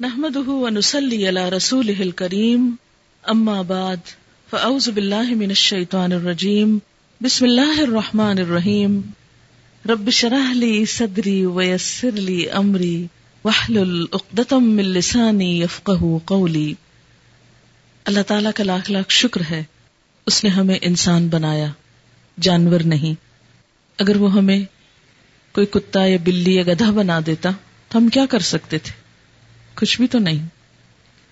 نحمده ونسلي على رسوله الكريم. أما بعد، فأعوذ بالله من الشيطان الرجيم. بسم الله الرحمن الرحيم. رب شرح لي صدري ويسر لي أمري. واحلل عقدة من لساني يفقه قولي. اللہ تعالیٰ کا لاکھ لاکھ شکر ہے، اس نے ہمیں انسان بنایا، جانور نہیں۔ اگر وہ ہمیں کوئی کتا یا بلی یا گدھا بنا دیتا، تو ہم کیا کر سکتے تھے؟ کچھ بھی تو نہیں۔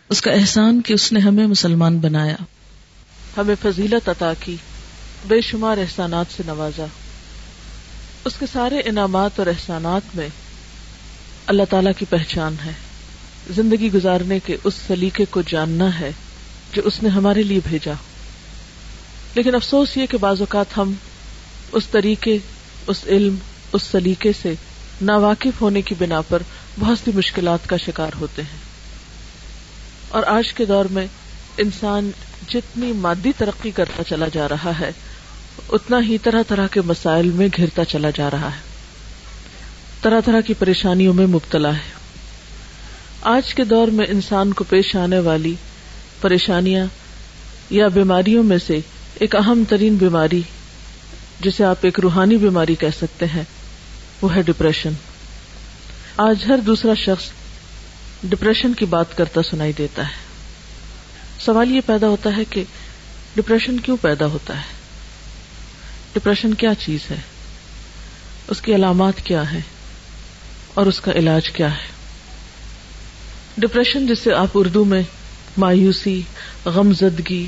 اس کا احسان کہ اس نے ہمیں مسلمان بنایا۔ ہمیں فضیلت عطا کی۔ بے شمار احسانات سے نوازا۔ اس کے سارے انعامات اور احسانات میں اللہ تعالی کی پہچان ہے۔ زندگی گزارنے کے اس سلیقے کو جاننا ہے جو اس نے ہمارے لیے بھیجا۔ لیکن افسوس یہ کہ بعض اوقات ہم اس طریقے، اس علم، اس سلیقے سے ناواقف ہونے کی بنا پر بہت سی مشکلات کا شکار ہوتے ہیں۔ اور آج کے دور میں انسان جتنی مادی ترقی کرتا چلا جا رہا ہے، اتنا ہی طرح طرح کے مسائل میں گھرتا چلا جا رہا ہے۔ طرح طرح کی پریشانیوں میں مبتلا ہے۔ آج کے دور میں انسان کو پیش آنے والی پریشانیاں یا بیماریوں میں سے ایک اہم ترین بیماری، جسے آپ ایک روحانی بیماری کہہ سکتے ہیں، وہ ہے ڈپریشن۔ آج ہر دوسرا شخص ڈپریشن کی بات کرتا سنائی دیتا ہے۔ سوال یہ پیدا ہوتا ہے کہ ڈپریشن کیوں پیدا ہوتا ہے؟ ڈپریشن کیا چیز ہے؟ اس کی علامات کیا ہے اور اس کا علاج کیا ہے؟ ڈپریشن جسے آپ اردو میں مایوسی غم زدگی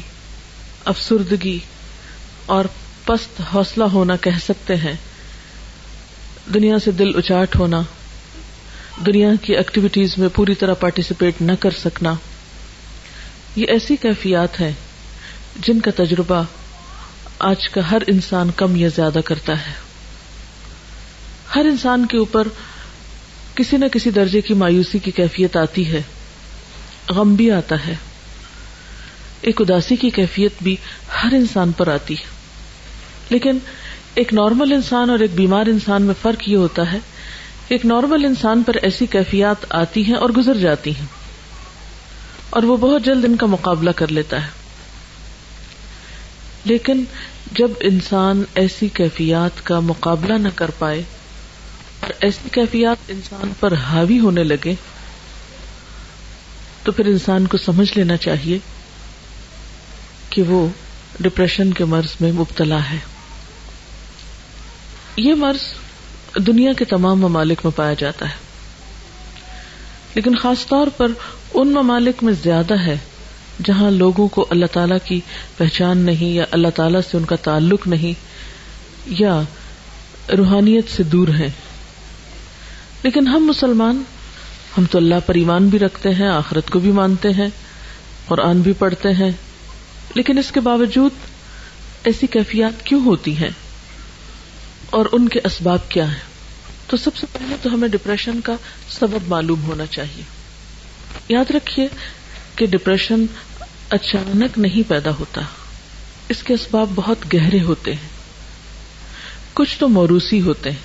افسردگی اور پست حوصلہ ہونا کہہ سکتے ہیں۔ دنیا سے دل اچاٹ ہونا دنیا کی ایکٹیویٹیز میں پوری طرح پارٹیسپیٹ نہ کر سکنا۔ یہ ایسی کیفیات ہیں جن کا تجربہ آج کا ہر انسان کم یا زیادہ کرتا ہے۔ ہر انسان کے اوپر کسی نہ کسی درجے کی مایوسی کی کیفیت آتی ہے۔ غم بھی آتا ہے۔ ایک اداسی کی کیفیت بھی ہر انسان پر آتی ہے۔ لیکن ایک نارمل انسان اور ایک بیمار انسان میں فرق یہ ہوتا ہے ایک نارمل انسان پر ایسی کیفیات آتی ہیں اور گزر جاتی ہیں اور وہ بہت جلد ان کا مقابلہ کر لیتا ہے۔ لیکن جب انسان ایسی کیفیات کا مقابلہ نہ کر پائے اور ایسی کیفیات انسان پر حاوی ہونے لگے، تو پھر انسان کو سمجھ لینا چاہیے کہ وہ ڈپریشن کے مرض میں مبتلا ہے۔ یہ مرض دنیا کے تمام ممالک میں پایا جاتا ہے۔ لیکن خاص طور پر ان ممالک میں زیادہ ہے جہاں لوگوں کو اللہ تعالی کی پہچان نہیں یا اللہ تعالی سے ان کا تعلق نہیں یا روحانیت سے دور ہے لیکن ہم مسلمان، ہم تو اللہ پر ایمان بھی رکھتے ہیں، آخرت کو بھی مانتے ہیں، قرآن بھی پڑھتے ہیں۔ لیکن اس کے باوجود ایسی کیفیات کیوں ہوتی ہیں؟ اور ان کے اسباب کیا ہیں؟ تو سب سے پہلے تو ہمیں ڈپریشن کا سبب معلوم ہونا چاہیے۔ یاد رکھیے کہ ڈپریشن اچانک نہیں پیدا ہوتا۔ اس کے اسباب بہت گہرے ہوتے ہیں۔ کچھ تو موروسی ہوتے ہیں۔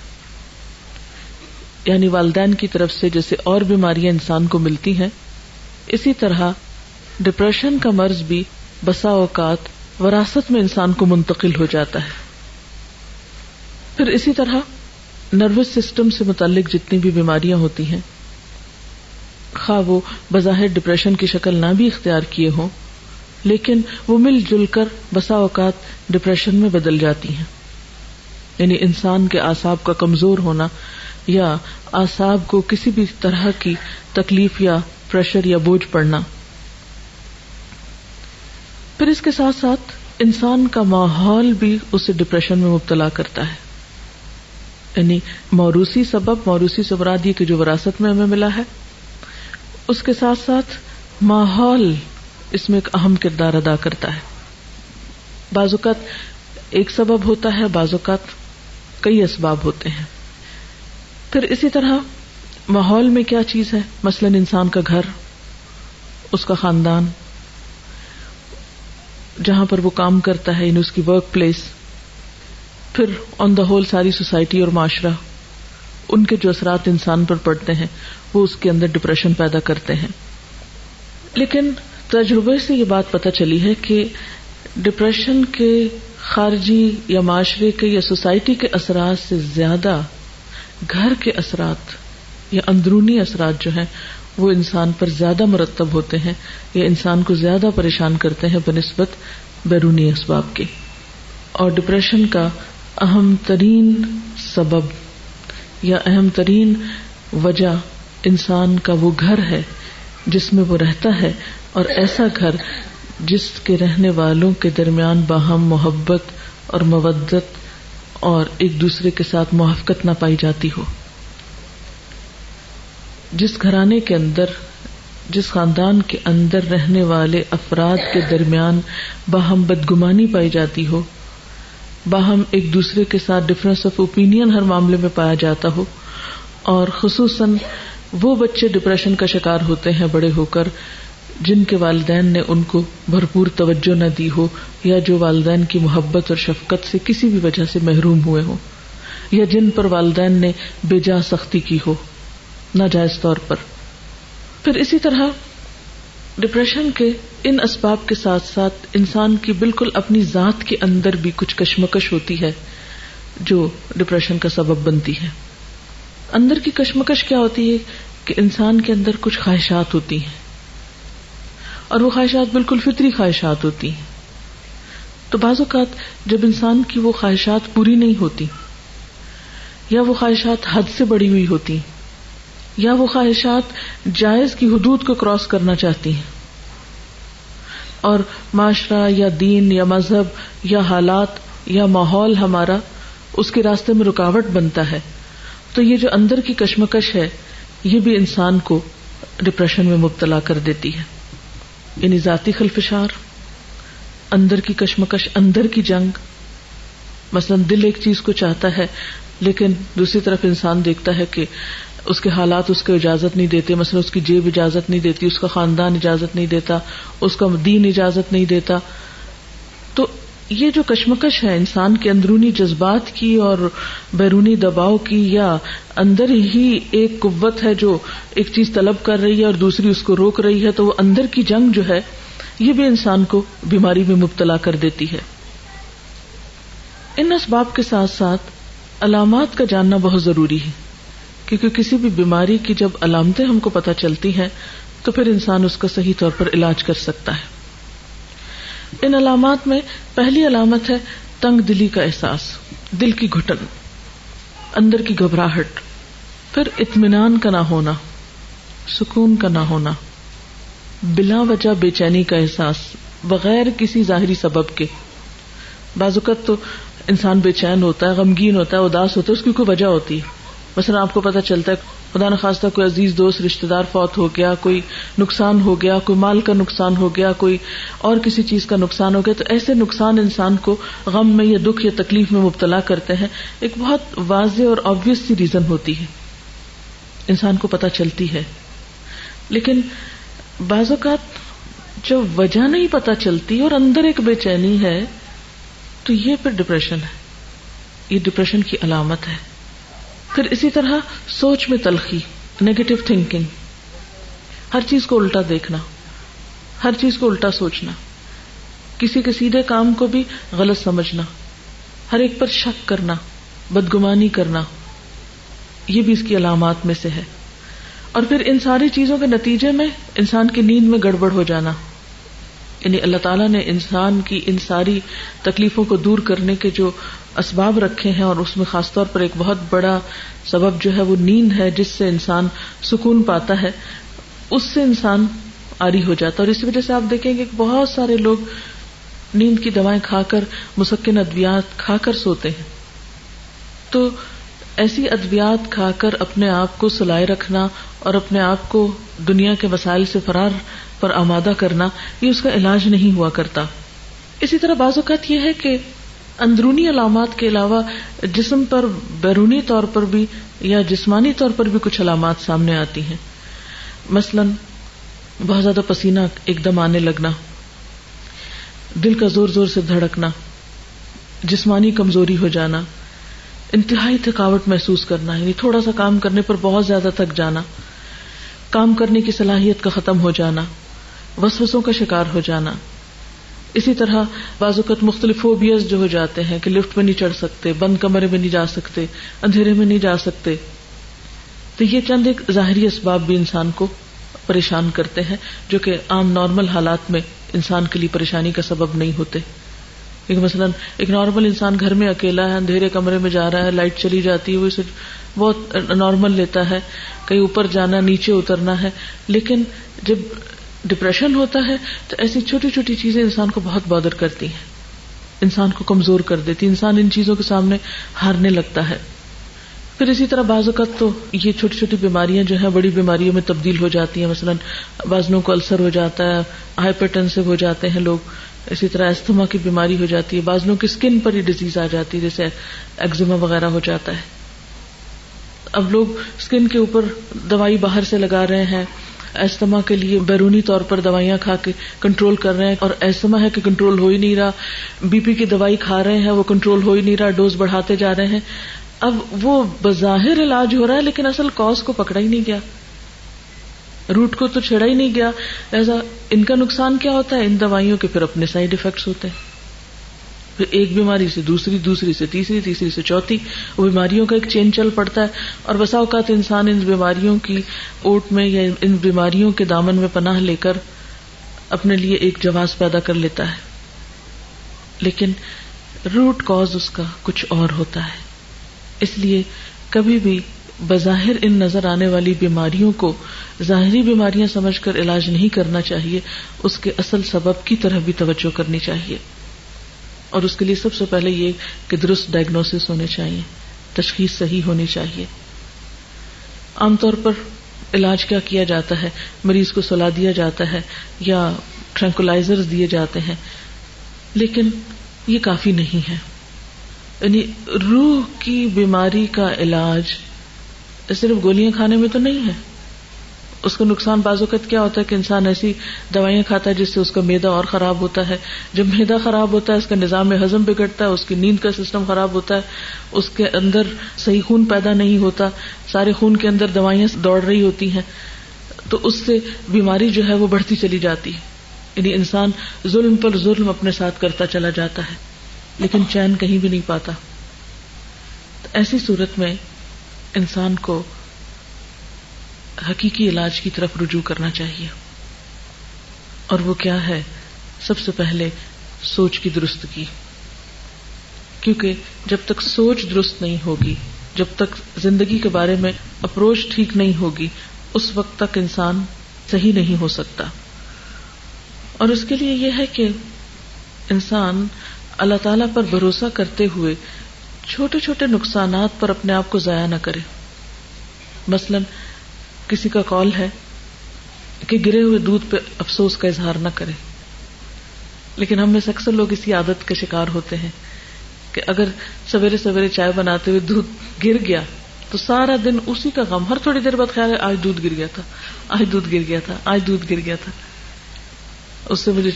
یعنی والدین کی طرف سے جیسے اور بیماریاں انسان کو ملتی ہیں، اسی طرح ڈپریشن کا مرض بھی بسا اوقات وراثت میں انسان کو منتقل ہو جاتا ہے۔ پھر اسی طرح نروس سسٹم سے متعلق جتنی بھی بیماریاں ہوتی ہیں، خواہ وہ بظاہر ڈپریشن کی شکل نہ بھی اختیار کیے ہوں، لیکن وہ مل جل کر بسا اوقات ڈپریشن میں بدل جاتی ہیں۔ یعنی انسان کے اعصاب کا کمزور ہونا یا اعصاب کو کسی بھی طرح کی تکلیف یا پریشر یا بوجھ پڑنا۔ پھر اس کے ساتھ ساتھ انسان کا ماحول بھی اسے ڈپریشن میں مبتلا کرتا ہے۔ یعنی موروسی سبب موروسی سبراد یہ کہ جو وراثت میں ہمیں ملا ہے، اس کے ساتھ ساتھ ماحول اس میں ایک اہم کردار ادا کرتا ہے۔ بعض اوقات ایک سبب ہوتا ہے، بعض اوقات کئی اسباب ہوتے ہیں۔ پھر اسی طرح ماحول میں کیا چیز ہے؟ مثلاً انسان کا گھر، اس کا خاندان، جہاں پر وہ کام کرتا ہے یعنی اس کی ورک پلیس پھر آن دا ہول ساری سوسائٹی اور معاشرہ، ان کے جو اثرات انسان پر پڑتے ہیں، وہ اس کے اندر ڈپریشن پیدا کرتے ہیں۔ لیکن تجربے سے یہ بات پتہ چلی ہے کہ ڈپریشن کے خارجی یا معاشرے کے یا سوسائٹی کے اثرات سے زیادہ گھر کے اثرات یا اندرونی اثرات جو ہیں، وہ انسان پر زیادہ مرتب ہوتے ہیں یا انسان کو زیادہ پریشان کرتے ہیں بنسبت بیرونی اسباب کے۔ اور ڈپریشن کا اہم ترین سبب یا اہم ترین وجہ انسان کا وہ گھر ہے جس میں وہ رہتا ہے اور ایسا گھر جس کے رہنے والوں کے درمیان باہم محبت اور مودت اور ایک دوسرے کے ساتھ موافقت نہ پائی جاتی ہو۔ جس گھرانے کے اندر، جس خاندان کے اندر رہنے والے افراد کے درمیان باہم بدگمانی پائی جاتی ہو باہم ایک دوسرے کے ساتھ ڈفرینس آف اوپین ہر معاملے میں پایا جاتا ہو۔ اور خصوصاً وہ بچے ڈپریشن کا شکار ہوتے ہیں بڑے ہو کر، جن کے والدین نے ان کو بھرپور توجہ نہ دی ہو، یا جو والدین کی محبت اور شفقت سے کسی بھی وجہ سے محروم ہوئے ہوں، یا جن پر والدین نے بے جا سختی کی ہو، ناجائز طور پر۔ پھر اسی طرح ڈپریشن کے ان اسباب کے ساتھ ساتھ انسان کی بالکل اپنی ذات کے اندر بھی کچھ کشمکش ہوتی ہے جو ڈپریشن کا سبب بنتی ہے۔ اندر کی کشمکش کیا ہوتی ہے کہ انسان کے اندر کچھ خواہشات ہوتی ہیں۔ اور وہ خواہشات بالکل فطری خواہشات ہوتی ہیں۔ تو بعض اوقات جب انسان کی وہ خواہشات پوری نہیں ہوتی یا وہ خواہشات حد سے بڑی ہوئی ہوتی یا وہ خواہشات جائز کی حدود کو کراس کرنا چاہتی ہیں۔ اور معاشرہ یا دین یا مذہب یا حالات یا ماحول ہمارا اس کے راستے میں رکاوٹ بنتا ہے۔ تو یہ جو اندر کی کشمکش ہے، یہ بھی انسان کو ڈپریشن میں مبتلا کر دیتی ہے۔ یعنی ذاتی خلفشار، اندر کی کشمکش، اندر کی جنگ۔ مثلاً دل ایک چیز کو چاہتا ہے، لیکن دوسری طرف انسان دیکھتا ہے کہ اس کے حالات اس کو اجازت نہیں دیتے، مثلا اس کی جیب اجازت نہیں دیتی، اس کا خاندان اجازت نہیں دیتا، اس کا دین اجازت نہیں دیتا۔ تو یہ جو کشمکش ہے انسان کے اندرونی جذبات کی اور بیرونی دباؤ کی، یا اندر ہی ایک قوت ہے جو ایک چیز طلب کر رہی ہے اور دوسری اس کو روک رہی ہے، تو وہ اندر کی جنگ جو ہے، یہ بھی انسان کو بیماری میں مبتلا کر دیتی ہے۔ ان اسباب کے ساتھ ساتھ علامات کا جاننا بہت ضروری ہے۔ کیونکہ کسی بھی بیماری کی جب علامتیں ہم کو پتہ چلتی ہیں، تو پھر انسان اس کا صحیح طور پر علاج کر سکتا ہے۔ ان علامات میں پہلی علامت ہے تنگ دلی کا احساس، دل کی گھٹن، اندر کی گھبراہٹ، پھر اطمینان کا نہ ہونا، سکون کا نہ ہونا، بلا وجہ بے چینی کا احساس، بغیر کسی ظاہری سبب کے۔ بعض اوقات تو انسان بے چین ہوتا ہے، غمگین ہوتا ہے، اداس ہوتا ہے، اس کی کوئی وجہ ہوتی ہے۔ مثلا آپ کو پتا چلتا ہے، خدا نخواستہ کوئی عزیز دوست رشتے دار فوت ہو گیا، کوئی نقصان ہو گیا، کوئی مال کا نقصان ہو گیا، کوئی اور کسی چیز کا نقصان ہو گیا، تو ایسے نقصان انسان کو غم میں یا دکھ یا تکلیف میں مبتلا کرتے ہیں، ایک بہت واضح اور آبیس سی ریزن ہوتی ہے۔ انسان کو پتا چلتی ہے۔ لیکن بعض اوقات جب وجہ نہیں پتا چلتی اور اندر ایک بے چینی ہے، تو یہ پھر ڈپریشن ہے۔ یہ ڈپریشن کی علامت ہے۔ پھر اسی طرح سوچ میں تلخی نیگیٹو تھنکنگ ہر چیز کو الٹا دیکھنا، ہر چیز کو الٹا سوچنا، کسی کے سیدھے کام کو بھی غلط سمجھنا، ہر ایک پر شک کرنا، بدگمانی کرنا، یہ بھی اس کی علامات میں سے ہے۔ اور پھر ان ساری چیزوں کے نتیجے میں انسان کی نیند میں گڑبڑ ہو جانا۔ یعنی اللہ تعالیٰ نے انسان کی ان ساری تکلیفوں کو دور کرنے کے جو اسباب رکھے ہیں اور اس میں خاص طور پر ایک بہت بڑا سبب جو ہے وہ نیند ہے، جس سے انسان سکون پاتا ہے، اس سے انسان آری ہو جاتا ہے۔ اور اسی وجہ سے آپ دیکھیں گے کہ بہت سارے لوگ نیند کی دوائیں کھا کر، مسکن ادویات کھا کر سوتے ہیں۔ تو ایسی ادویات کھا کر اپنے آپ کو سلائے رکھنا اور اپنے آپ کو دنیا کے وسائل سے فرار پر آمادہ کرنا یہ اس کا علاج نہیں ہوا کرتا۔ اسی طرح بعض اوقات یہ ہے کہ اندرونی علامات کے علاوہ جسم پر بیرونی طور پر بھی یا جسمانی طور پر بھی کچھ علامات سامنے آتی ہیں۔ مثلاً بہت زیادہ پسینہ ایک دم آنے لگنا، دل کا زور زور سے دھڑکنا، جسمانی کمزوری ہو جانا، انتہائی تھکاوٹ محسوس کرنا یعنی تھوڑا سا کام کرنے پر بہت زیادہ تھک جانا، کام کرنے کی صلاحیت کا ختم ہو جانا۔ وسوسوں کا شکار ہو جانا۔ اسی طرح بعض اوقات مختلف فوبیاز جو ہو جاتے ہیں کہ لفٹ میں نہیں چڑھ سکتے، بند کمرے میں نہیں جا سکتے، اندھیرے میں نہیں جا سکتے۔ تو یہ چند ایک ظاہری اسباب بھی انسان کو پریشان کرتے ہیں، جو کہ عام نارمل حالات میں انسان کے لیے پریشانی کا سبب نہیں ہوتے۔ کیونکہ مثلاً ایک نارمل انسان گھر میں اکیلا ہے، اندھیرے کمرے میں جا رہا ہے لائٹ چلی جاتی ہے، وہ اسے بہت نارمل لیتا ہے۔ کہیں اوپر جانا، نیچے اترنا ہے۔ لیکن جب ڈپریشن ہوتا ہے، تو ایسی چھوٹی چھوٹی چیزیں انسان کو بہت بادر کرتی ہیں۔ انسان کو کمزور کر دیتی انسان ان چیزوں کے سامنے ہارنے لگتا ہے۔ پھر اسی طرح بعض اوقات تو یہ چھوٹی چھوٹی بیماریاں جو ہیں، بڑی بیماریوں میں تبدیل ہو جاتی ہیں۔ مثلاً بازنوں کو السر ہو جاتا ہے ہائپرٹنسو ہو جاتے ہیں لوگ۔ اسی طرح استھما کی بیماری ہو جاتی ہے۔ بازنوں کی اسکن پر ہی ڈیزیز آ جاتی ہے، جیسے ایگزما وغیرہ ہو جاتا ہے۔ اب لوگ اسکن کے اوپر دوائی باہر سے لگا رہے ہیں۔ ایستما کے لیے بیرونی طور پر دوائیاں کھا کے کنٹرول کر رہے ہیں اور ایستما ہے کہ کنٹرول ہو ہی نہیں رہا۔ بی پی کی دوائی کھا رہے ہیں، وہ کنٹرول ہو ہی نہیں رہا، ڈوز بڑھاتے جا رہے ہیں۔ اب وہ بظاہر علاج ہو رہا ہے لیکن اصل کاز کو پکڑا ہی نہیں گیا۔ روٹ کو تو چھڑا ہی نہیں گیا۔ ایسا ان کا نقصان کیا ہوتا ہے؟ ان دوائیوں کے پھر اپنے سائڈ افیکٹس ہوتے ہیں۔ پھر ایک بیماری سے دوسری دوسری سے تیسری تیسری سے چوتھی، وہ بیماریوں کا ایک چین چل پڑتا ہے۔ اور بسا اوقات انسان ان بیماریوں کی اوٹ میں یا ان بیماریوں کے دامن میں پناہ لے کر اپنے لیے ایک جواز پیدا کر لیتا ہے۔ لیکن روٹ کاز اس کا کچھ اور ہوتا ہے۔ اس لیے کبھی بھی بظاہر ان نظر آنے والی بیماریوں کو ظاہری بیماریاں سمجھ کر علاج نہیں کرنا چاہیے۔ اس کے اصل سبب کی طرح بھی توجہ کرنی چاہیے۔ اور اس کے لیے سب سے پہلے یہ کہ درست ڈائگنوس ہونے چاہیے، تشخیص صحیح ہونی چاہیے۔ عام طور پر علاج کیا کیا جاتا ہے؟ مریض کو سلا دیا جاتا ہے یا ٹرینکولازر دیے جاتے ہیں، لیکن یہ کافی نہیں ہے۔ یعنی روح کی بیماری کا علاج صرف گولیاں کھانے میں تو نہیں ہے۔ اس کا نقصان بعض اوقات کیا ہوتا ہے کہ انسان ایسی دوائیاں کھاتا ہے جس سے اس کا میدا اور خراب ہوتا ہے۔ جب میدا خراب ہوتا ہے، اس کا نظام ہضم بگڑتا ہے، اس کی نیند کا سسٹم خراب ہوتا ہے، اس کے اندر صحیح خون پیدا نہیں ہوتا، سارے خون کے اندر دوائیاں دوڑ رہی ہوتی ہیں، تو اس سے بیماری جو ہے وہ بڑھتی چلی جاتی ہے۔ یعنی انسان ظلم پر ظلم اپنے ساتھ کرتا چلا جاتا ہے، لیکن چین کہیں بھی نہیں پاتا۔ ایسی صورت میں انسان کو حقیقی علاج کی طرف رجوع کرنا چاہیے۔ اور وہ کیا ہے؟ سب سے پہلے سوچ کی درست کی کیونکہ جب تک سوچ درست نہیں ہوگی، جب تک زندگی کے بارے میں اپروچ ٹھیک نہیں ہوگی، اس وقت تک انسان صحیح نہیں ہو سکتا۔ اور اس کے لیے یہ ہے کہ انسان اللہ تعالی پر بھروسہ کرتے ہوئے چھوٹے چھوٹے نقصانات پر اپنے آپ کو ضائع نہ کرے۔ مثلاً کسی کا کال ہے کہ گرے ہوئے دودھ پہ افسوس کا اظہار نہ کرے۔ لیکن ہم میں سے اکثر لوگ اسی عادت کے شکار ہوتے ہیں کہ اگر سویرے سویرے چائے بناتے ہوئے دودھ گر گیا تو سارا دن اسی کا غم۔ ہر تھوڑی دیر بعد خیال ہے، آج دودھ گر گیا تھا، آج دودھ گر گیا تھا، آج دودھ گر گیا تھا۔ اس سے مجھے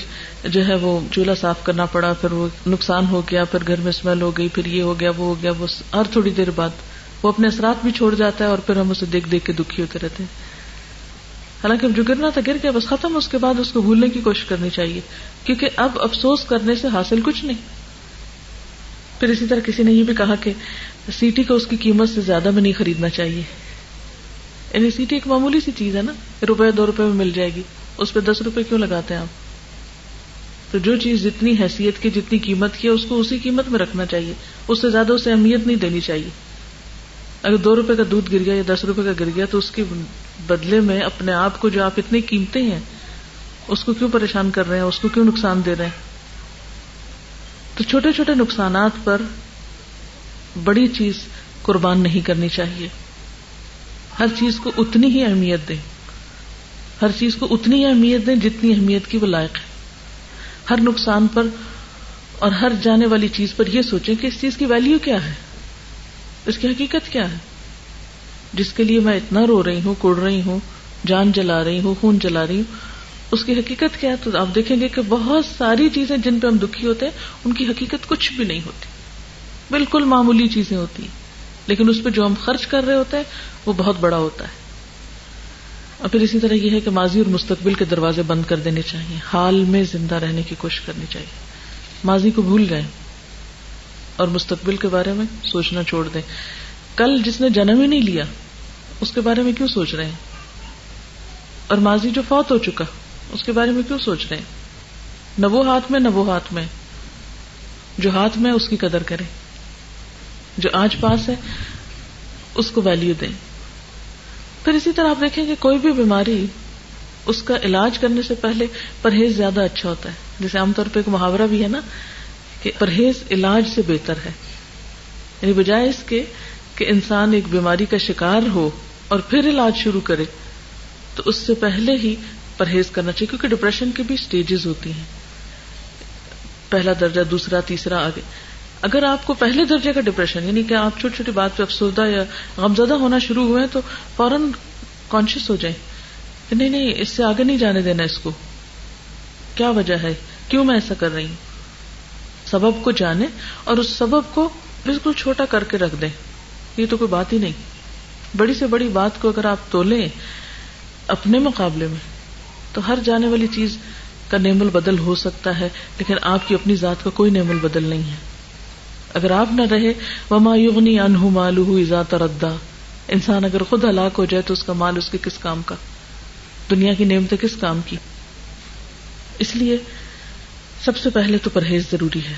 جو ہے وہ چولہا صاف کرنا پڑا، پھر وہ نقصان ہو گیا، پھر گھر میں اسمیل ہو گئی، پھر یہ ہو گیا، وہ ہو گیا، وہ ہر تھوڑی دیر بعد وہ اپنے اثرات بھی چھوڑ جاتا ہے اور پھر ہم اسے دیکھ دیکھ کے دکھی ہوتے رہتے ہیں۔ حالانکہ جو گرنا تھا، گر گیا، بس ختم، اس کے بعد اس کو بھولنے کی کوشش کرنی چاہیے۔ کیونکہ اب افسوس کرنے سے حاصل کچھ نہیں۔ پھر اسی طرح کسی نے یہ بھی کہا کہ سیٹی کو اس کی قیمت سے زیادہ میں نہیں خریدنا چاہیے۔ یعنی سیٹی ایک معمولی سی چیز ہے نا، روپے دو روپے میں مل جائے گی۔ اس پہ دس روپے کیوں لگاتے ہیں آپ؟ تو جو چیز جتنی حیثیت کی، جتنی قیمت کی ہے، اس کو اسی قیمت میں رکھنا چاہیے۔ اس سے زیادہ اسے اہمیت نہیں دینی چاہیے۔ اگر دو روپے کا دودھ گر گیا یا دس روپے کا گر گیا تو اس کے بدلے میں اپنے آپ کو جو آپ اتنی قیمتیں ہیں، اس کو کیوں پریشان کر رہے ہیں؟ اس کو کیوں نقصان دے رہے ہیں؟ تو چھوٹے چھوٹے نقصانات پر بڑی چیز قربان نہیں کرنی چاہیے۔ ہر چیز کو اتنی ہی اہمیت دیں۔ ہر چیز کو اتنی ہی اہمیت دیں جتنی اہمیت کی وہ لائق ہے۔ ہر نقصان پر اور ہر جانے والی چیز پر یہ سوچیں کہ اس چیز کی ویلو کیا ہے؟ اس کی حقیقت کیا ہے؟ جس کے لیے میں اتنا رو رہی ہوں کوڑ رہی ہوں، جان جلا رہی ہوں، خون جلا رہی ہوں، اس کی حقیقت کیا ہے؟ تو آپ دیکھیں گے کہ بہت ساری چیزیں جن پہ ہم دکھی ہوتے ہیں، ان کی حقیقت کچھ بھی نہیں ہوتی۔ بالکل معمولی چیزیں ہوتی ہیں، لیکن اس پہ جو ہم خرچ کر رہے ہوتے ہیں، وہ بہت بڑا ہوتا ہے۔ اور پھر اسی طرح یہ ہے کہ ماضی اور مستقبل کے دروازے بند کر دینے چاہیے، حال میں زندہ رہنے کی کوشش کرنی چاہیے۔ ماضی کو بھول جائیں اور مستقبل کے بارے میں سوچنا چھوڑ دیں۔ کل جس نے جنم ہی نہیں لیا، اس کے بارے میں کیوں سوچ رہے ہیں؟ اور ماضی جو فوت ہو چکا، اس کے بارے میں کیوں سوچ رہے ہیں؟ نہ وہ ہاتھ میں، نہ وہ ہاتھ میں۔ جو ہاتھ میں، اس کی قدر کرے جو آج پاس ہے، اس کو ویلو دیں۔ پھر اسی طرح آپ دیکھیں کہ کوئی بھی بیماری، اس کا علاج کرنے سے پہلے پرہیز زیادہ اچھا ہوتا ہے۔ جیسے عام طور پہ ایک محاورہ بھی ہے نا کہ پرہیز علاج سے بہتر ہے۔ یعنی بجائے اس کے کہ انسان ایک بیماری کا شکار ہو اور پھر علاج شروع کرے، تو اس سے پہلے ہی پرہیز کرنا چاہیے، کیونکہ ڈپریشن کی بھی اسٹیجز ہوتی ہیں۔ پہلا درجہ، دوسرا، تیسرا، آگے۔ اگر آپ کو پہلے درجے کا ڈپریشن یعنی کہ آپ چھوٹی چھوٹی بات پہ افسردہ یا غمزدہ ہونا شروع ہوئے تو فوراً کانشیس ہو جائیں۔ کہ نہیں نہیں، اس سے آگے نہیں جانے دینا اس کو۔ کیا وجہ ہے؟ کیوں میں ایسا کر رہی ہوں؟ سبب کو جانے اور اس سبب کو بالکل چھوٹا کر کے رکھ دیں۔ یہ تو کوئی بات ہی نہیں۔ بڑی سے بڑی بات کو اگر آپ تولیں اپنے مقابلے میں، تو ہر جانے والی چیز کا نیم البدل ہو سکتا ہے، لیکن آپ کی اپنی ذات کا کوئی نیم البدل نہیں ہے۔ اگر آپ نہ رہے، وما یغنی انہ مالہ اذا تردا انسان اگر خود ہلاک ہو جائے تو اس کا مال اس کے کس کام کا؟ دنیا کی نعمتیں کس کام کی؟ اس لیے سب سے پہلے تو پرہیز ضروری ہے۔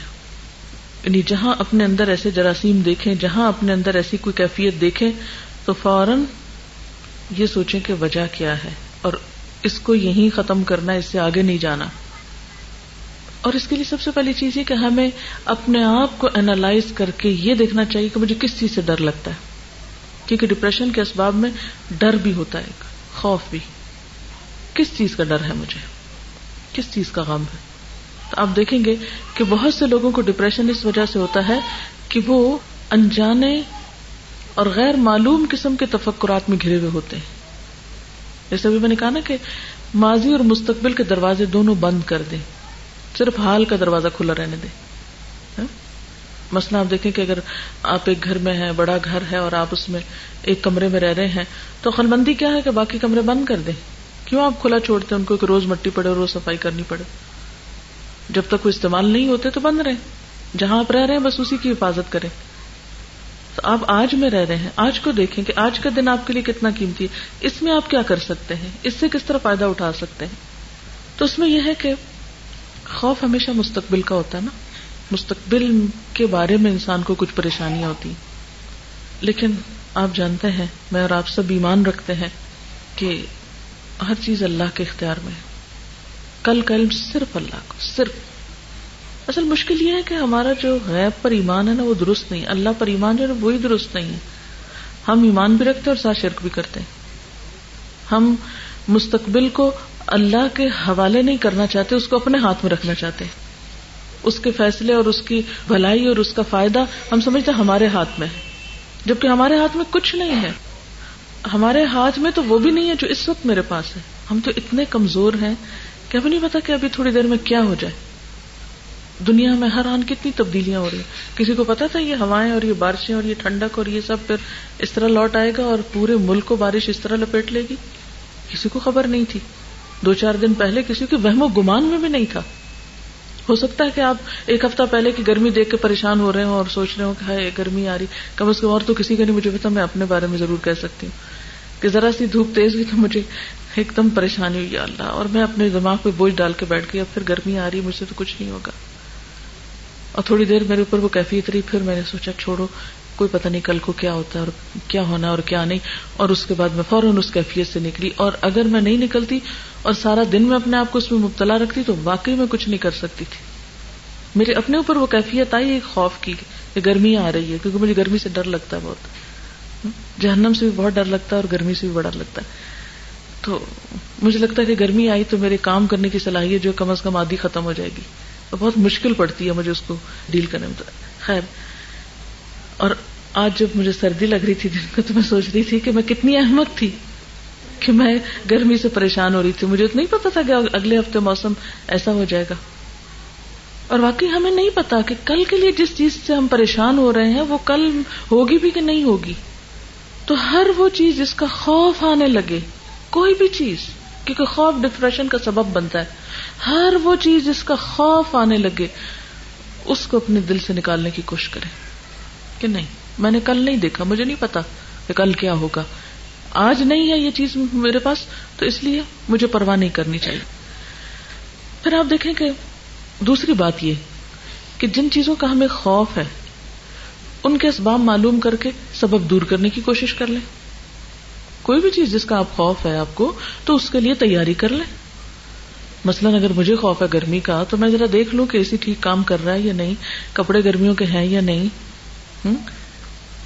یعنی جہاں اپنے اندر ایسے جراثیم دیکھیں، جہاں اپنے اندر ایسی کوئی کیفیت دیکھیں، تو فوراً یہ سوچیں کہ وجہ کیا ہے۔ اور اس کو یہیں ختم کرنا، اس سے آگے نہیں جانا۔ اور اس کے لیے سب سے پہلی چیز یہ کہ ہمیں اپنے آپ کو اینالائز کر کے یہ دیکھنا چاہیے کہ مجھے کس چیز سے ڈر لگتا ہے۔ کیونکہ ڈپریشن کے اسباب میں ڈر بھی ہوتا ہے خوف بھی۔ کس چیز کا ڈر ہے مجھے؟ کس چیز کا غم ہے؟ تو آپ دیکھیں گے کہ بہت سے لوگوں کو ڈپریشن اس وجہ سے ہوتا ہے کہ وہ انجانے اور غیر معلوم قسم کے تفکرات میں گھرے ہوئے ہوتے ہیں۔ جیسے ابھی میں نے کہا نا کہ ماضی اور مستقبل کے دروازے دونوں بند کر دیں۔ صرف حال کا دروازہ کھلا رہنے دیں۔ ہاں؟ مثلا آپ دیکھیں کہ اگر آپ ایک گھر میں ہیں، بڑا گھر ہے اور آپ اس میں ایک کمرے میں رہ رہے ہیں، تو خلبندی کیا ہے کہ باقی کمرے بند کر دیں؟ کیوں آپ کھلا چھوڑتے ہیں؟ ان کو کہ روز مٹی پڑے روز صفائی کرنی پڑے۔ جب تک وہ استعمال نہیں ہوتے تو بند رہے۔ جہاں آپ رہ رہے ہیں، بس اسی کی حفاظت کریں۔ تو آپ آج میں رہ رہے ہیں، آج کو دیکھیں کہ آج کا دن آپ کے لیے کتنا قیمتی ہے۔ اس میں آپ کیا کر سکتے ہیں؟ اس سے کس طرح فائدہ اٹھا سکتے ہیں؟ تو اس میں یہ ہے کہ خوف ہمیشہ مستقبل کا ہوتا ہے نا۔ مستقبل کے بارے میں انسان کو کچھ پریشانیاں ہوتی لیکن آپ جانتے ہیں، میں اور آپ سب ایمان رکھتے ہیں کہ ہر چیز اللہ کے اختیار میں ہے۔ کل کا علم صرف اللہ کو، صرف۔ اصل مشکل یہ ہے کہ ہمارا جو غیب پر ایمان ہے نا، وہ درست نہیں۔ اللہ پر ایمان جو ہے وہی درست نہیں ہے۔ ہم ایمان بھی رکھتے اور ساتھ شرک بھی کرتے ہیں۔ ہم مستقبل کو اللہ کے حوالے نہیں کرنا چاہتے، اس کو اپنے ہاتھ میں رکھنا چاہتے۔ ہیں اس کے فیصلے اور اس کی بھلائی اور اس کا فائدہ ہم سمجھتے ہیں ہمارے ہاتھ میں ہے۔ جبکہ ہمارے ہاتھ میں کچھ نہیں ہے۔ ہمارے ہاتھ میں تو وہ بھی نہیں ہے جو اس وقت میرے پاس ہے۔ ہم تو اتنے کمزور ہیں کہ ابھی نہیں پتا کہ ابھی تھوڑی دیر میں کیا ہو جائے؟ دنیا میں ہر آن کتنی تبدیلیاں ہو رہی ہیں؟ کسی کو پتا تھا یہ ہوائیں اور یہ بارشیں اور یہ ٹھنڈک اور یہ سب پھر اس طرح لوٹ آئے گا اور پورے ملک کو بارش اس طرح لپیٹ لے گی؟ کسی کو خبر نہیں تھی۔ دو چار دن پہلے کسی کے وہم و گمان میں بھی نہیں تھا۔ ہو سکتا ہے کہ آپ ایک ہفتہ پہلے کی گرمی دیکھ کے پریشان ہو رہے ہوں اور سوچ رہے ہوں کہ ہائے، گرمی آ رہی۔ کم از کم اور تو کسی کا نہیں، مجھے پتا میں اپنے بارے میں ضرور کہہ سکتی ہوں۔ کہ ذرا سی دھوپ تیز ہوئی تو مجھے ایک دم پریشانی ہوئی اللہ، اور میں اپنے دماغ پہ بوجھ ڈال کے بیٹھ گئی، اب پھر گرمی آ رہی ہے، مجھ سے تو کچھ نہیں ہوگا۔ اور تھوڑی دیر میرے اوپر وہ کیفیت رہی، پھر میں نے سوچا، چھوڑو، کوئی پتہ نہیں کل کو کیا ہوتا ہے اور کیا ہونا اور کیا نہیں۔ اور اس کے بعد میں فوراً اس کیفیت سے نکلی، اور اگر میں نہیں نکلتی اور سارا دن میں اپنے آپ کو اس میں مبتلا رکھتی تو واقعی میں کچھ نہیں کر سکتی تھی۔ میرے اپنے اوپر وہ کیفیت آئی، ایک خوف کی کہ گرمی آ رہی ہے، کیونکہ مجھے گرمی سے ڈر لگتا ہے بہت۔ جہنم سے بھی بہت ڈر لگتا ہے اور گرمی سے بھی بڑا لگتا ہے۔ تو مجھے لگتا ہے کہ گرمی آئی تو میرے کام کرنے کی صلاحیت جو کم از کم آدھی ختم ہو جائے گی۔ تو بہت مشکل پڑتی ہے مجھے اس کو ڈیل کرنے میں۔ خیر، اور آج جب مجھے سردی لگ رہی تھی دن کو تو میں سوچ رہی تھی کہ میں کتنی احمد تھی کہ میں گرمی سے پریشان ہو رہی تھی۔ مجھے نہیں پتا تھا کہ اگلے ہفتے موسم ایسا ہو جائے گا۔ اور واقعی ہمیں نہیں پتا کہ کل کے لیے جس چیز سے ہم پریشان ہو رہے ہیں وہ کل ہوگی بھی کہ نہیں ہوگی۔ تو ہر وہ چیز جس کا خوف آنے لگے، کوئی بھی چیز، کیونکہ خوف ڈپریشن کا سبب بنتا ہے، ہر وہ چیز جس کا خوف آنے لگے، اس کو اپنے دل سے نکالنے کی کوشش کرے۔ کہ نہیں، میں نے کل نہیں دیکھا، مجھے نہیں پتا کہ کل کیا ہوگا۔ آج نہیں ہے یہ چیز میرے پاس، تو اس لیے مجھے پرواہ نہیں کرنی چاہیے۔ پھر آپ دیکھیں کہ دوسری بات یہ، کہ جن چیزوں کا ہمیں خوف ہے ان کے اسباب معلوم کر کے سبب دور کرنے کی کوشش کر لیں۔ کوئی بھی چیز جس کا آپ خوف ہے آپ کو، تو اس کے لیے تیاری کر لیں۔ مثلاً اگر مجھے خوف ہے گرمی کا، تو میں ذرا دیکھ لوں کہ اسی ٹھیک کام کر رہا ہے یا نہیں، کپڑے گرمیوں کے ہیں یا نہیں۔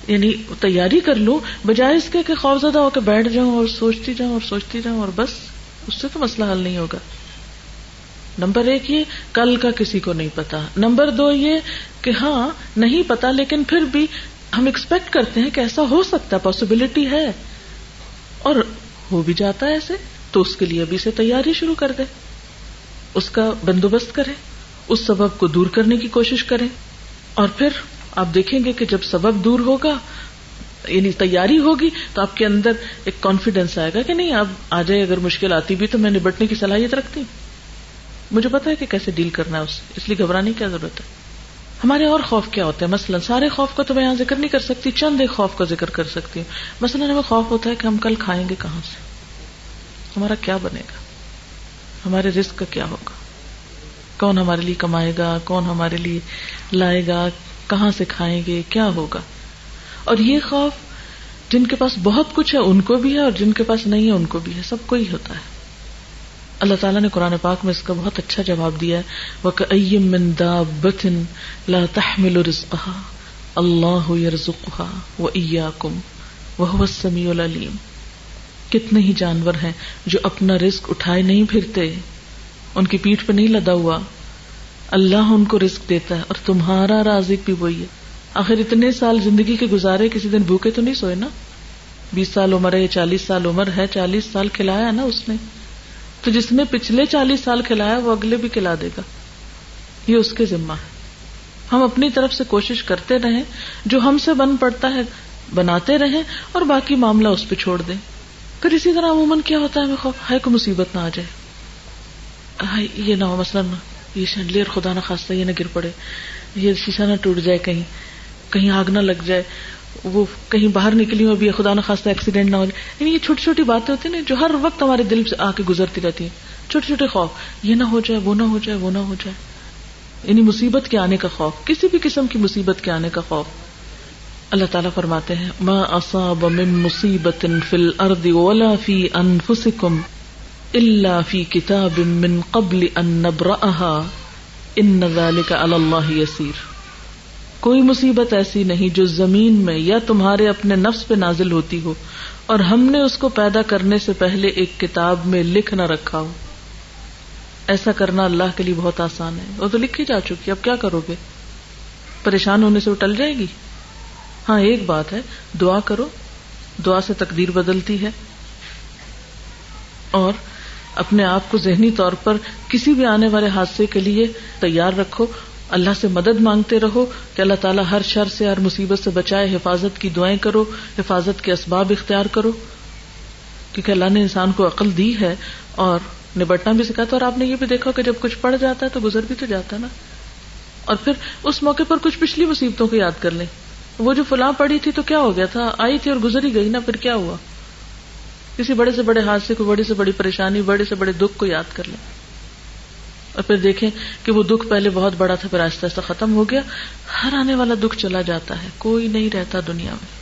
یعنی تیاری کر لوں، بجائے اس کے کہ خوف زدہ ہو کے بیٹھ جاؤں اور سوچتی جاؤں اور سوچتی جاؤں اور بس، اس سے تو مسئلہ حل نہیں ہوگا۔ نمبر ایک یہ کل کا کسی کو نہیں پتا۔ نمبر دو یہ کہ ہاں نہیں پتا، لیکن پھر بھی ہم ایکسپیکٹ کرتے ہیں کہ ایسا ہو سکتا ہے پاسبلٹی ہے۔ اور ہو بھی جاتا ہے ایسے، تو اس کے لیے ابھی سے تیاری شروع کر دے اس کا بندوبست کرے اس سبب کو دور کرنے کی کوشش کرے اور پھر آپ دیکھیں گے کہ جب سبب دور ہوگا یعنی تیاری ہوگی، تو آپ کے اندر ایک کانفیڈینس آئے گا کہ نہیں، اب آ جائے، اگر مشکل آتی بھی تو میں نبٹنے کی صلاحیت رکھتی مجھے پتا ہے کہ کیسے ڈیل کرنا ہے اس اس لیے گھبرانے کی کیا ضرورت ہے؟ ہمارے اور خوف کیا ہوتے ہیں؟ مثلاً سارے خوف کا تو میں یہاں ذکر نہیں کر سکتی، چند ایک خوف کا ذکر کر سکتی ہوں۔ مثلاً ہمیں خوف ہوتا ہے کہ ہم کل کھائیں گے کہاں سے؟ ہمارا کیا بنے گا؟ ہمارے رسک کا کیا ہوگا؟ کون ہمارے لیے کمائے گا؟ کون ہمارے لیے لائے گا؟ کہاں سے کھائیں گے؟ کیا ہوگا؟ اور یہ خوف جن کے پاس بہت کچھ ہے ان کو بھی ہے اور جن کے پاس نہیں ہے ان کو بھی ہے، سب کو ہی ہوتا ہے۔ اللہ تعالیٰ نے قرآن پاک میں اس کا بہت اچھا جواب دیا ہے۔ وہ اللہ يرزقها وإياكم وهو کتنے ہی جانور ہیں جو اپنا رزق اٹھائے نہیں پھرتے۔ ان کی پیٹھ پہ نہیں لدا ہوا۔ اللہ ان کو رزق دیتا ہے اور تمہارا رازق بھی وہی ہے۔ آخر اتنے سال زندگی کے گزارے، کسی دن بھوکے تو نہیں سوئے نا؟ بیس سال عمر ہے، چالیس سال عمر ہے، چالیس سال کھلایا نا اس نے۔ تو جس نے پچھلے چالیس سال کھلایا وہ اگلے بھی کھلا دے گا۔ یہ اس کے ذمہ ہے۔ ہم اپنی طرف سے کوشش کرتے رہیں، جو ہم سے بن پڑتا ہے بناتے رہیں اور باقی معاملہ اس پہ چھوڑ دیں۔ پھر اسی طرح عموماً کیا ہوتا ہے خوف؟ ہے کوئی مصیبت نہ آ جائے۔ یہ نہ ہو، مثلاً یہ شنڈلیئر خدا نہ خاصتا یہ نہ گر پڑے، یہ شیشہ نہ ٹوٹ جائے کہیں کہیں آگ نہ لگ جائے۔ وہ کہیں باہر نکلی ہو بھی خدا نہ خاصا ایکسیڈینٹ نہ ہو۔ جائے یعنی یہ چھوٹی چھوٹی باتیں ہوتی ہیں نا جو ہر وقت ہمارے دل سے آ کے گزرتی رہتی ہیں۔ چھوٹے چھوٹے خوف، یہ نہ ہو جائے، وہ نہ ہو جائے، وہ نہ ہو جائے۔ یعنی مصیبت کے آنے کا خوف، کسی بھی قسم کی مصیبت کے آنے کا خوف۔ اللہ تعالیٰ فرماتے ہیں، ما اصاب من مصیبت فی الارض ولا فی انفسکم الا فی کتاب من قبل ان نبرأها ان ذلك علی اللہ یسیر۔ کوئی مصیبت ایسی نہیں جو زمین میں یا تمہارے اپنے نفس پہ نازل ہوتی ہو اور ہم نے اس کو پیدا کرنے سے پہلے ایک کتاب میں لکھ نہ رکھا ہو۔ ایسا کرنا اللہ کے لیے بہت آسان ہے۔ وہ تو لکھی جا چکی اب کیا کرو گے؟ پریشان ہونے سے وہ ٹل جائے گی؟ ہاں ایک بات ہے۔ دعا کرو۔ دعا سے تقدیر بدلتی ہے۔ اور اپنے آپ کو ذہنی طور پر کسی بھی آنے والے حادثے کے لیے تیار رکھو۔ اللہ سے مدد مانگتے رہو کہ اللہ تعالیٰ ہر شر سے ہر مصیبت سے بچائے حفاظت کی دعائیں کرو، حفاظت کے اسباب اختیار کرو۔ کیونکہ اللہ نے انسان کو عقل دی ہے اور نبٹنا بھی سکھاتا اور آپ نے یہ بھی دیکھا کہ جب کچھ پڑ جاتا ہے تو گزر بھی تو جاتا ہے نا۔ اور پھر اس موقع پر کچھ پچھلی مصیبتوں کو یاد کر لیں۔ وہ جو فلاں پڑی تھی تو کیا ہو گیا تھا؟ آئی تھی اور گزر ہی گئی نا، پھر کیا ہوا؟ کسی بڑے سے بڑے حادثے کو، بڑی سے بڑی پریشانی، بڑے سے بڑے دکھ کو یاد کر لیں۔ اور پھر دیکھیں کہ وہ دکھ پہلے بہت بڑا تھا، پھر آہستہ آہستہ ختم ہو گیا۔ ہر آنے والا دکھ چلا جاتا ہے، کوئی نہیں رہتا دنیا میں۔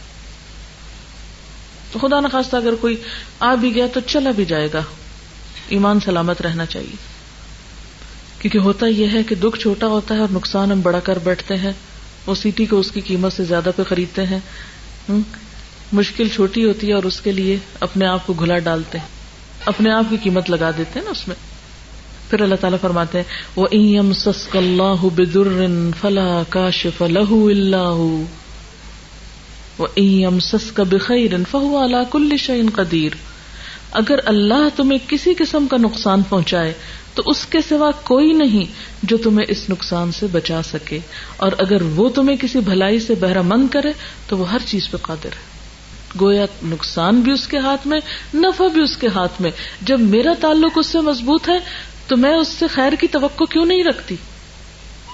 خدا نخواستہ اگر کوئی آ بھی گیا تو چلا بھی جائے گا۔ ایمان سلامت رہنا چاہیے۔ کیونکہ ہوتا یہ ہے کہ دکھ چھوٹا ہوتا ہے اور نقصان ہم بڑا کر بیٹھتے ہیں۔ وہ سیٹی کو اس کی قیمت سے زیادہ پہ خریدتے ہیں۔ مشکل چھوٹی ہوتی ہے اور اس کے لیے اپنے آپ کو گھلا ڈالتے ہیں۔ اپنے آپ کی قیمت لگا دیتے ہیں نا اس میں۔ پھر اللہ تعالیٰ فرماتے ہیں وہ ایم سسک اللہ بدر فلا کاش فلح اللہ وہ ایم سسک بخیر فہو اللہ کل شعین قدیر اگر اللہ تمہیں کسی قسم کا نقصان پہنچائے، تو اس کے سوا کوئی نہیں جو تمہیں اس نقصان سے بچا سکے۔ اور اگر وہ تمہیں کسی بھلائی سے بہرہ مند کرے، تو وہ ہر چیز پہ قادر ہے۔ گویا نقصان بھی اس کے ہاتھ میں، نفع بھی اس کے ہاتھ میں۔ جب میرا تعلق اس سے مضبوط ہے تو میں اس سے خیر کی توقع کیوں نہیں رکھتی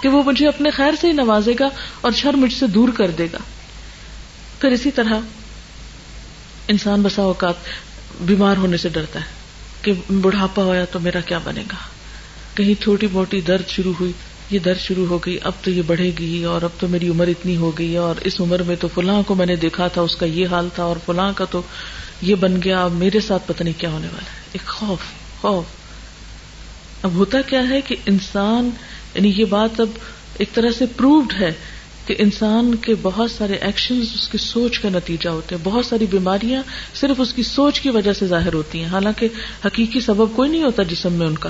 کہ وہ مجھے اپنے خیر سے ہی نوازے گا اور شر مجھ سے دور کر دے گا؟ پھر اسی طرح انسان بسا اوقات بیمار ہونے سے ڈرتا ہے کہ بڑھاپا ہوا تو میرا کیا بنے گا؟ کہیں چھوٹی موٹی درد شروع ہوئی، یہ درد شروع ہو گئی، اب تو یہ بڑھے گی اور اب تو میری عمر اتنی ہو گئی اور اس عمر میں تو فلاں کو میں نے دیکھا تھا، اس کا یہ حال تھا اور فلاں کا تو یہ بن گیا، اب میرے ساتھ پتہ نہیں کیا ہونے والا ہے۔ ایک خوف خوف۔ اب ہوتا کیا ہے کہ انسان یعنی یہ بات اب ایک طرح سے پرووڈ ہے کہ انسان کے بہت سارے ایکشن اس کی سوچ کا نتیجہ ہوتے ہیں۔ بہت ساری بیماریاں صرف اس کی سوچ کی وجہ سے ظاہر ہوتی ہیں۔ حالانکہ حقیقی سبب کوئی نہیں ہوتا جسم میں ان کا۔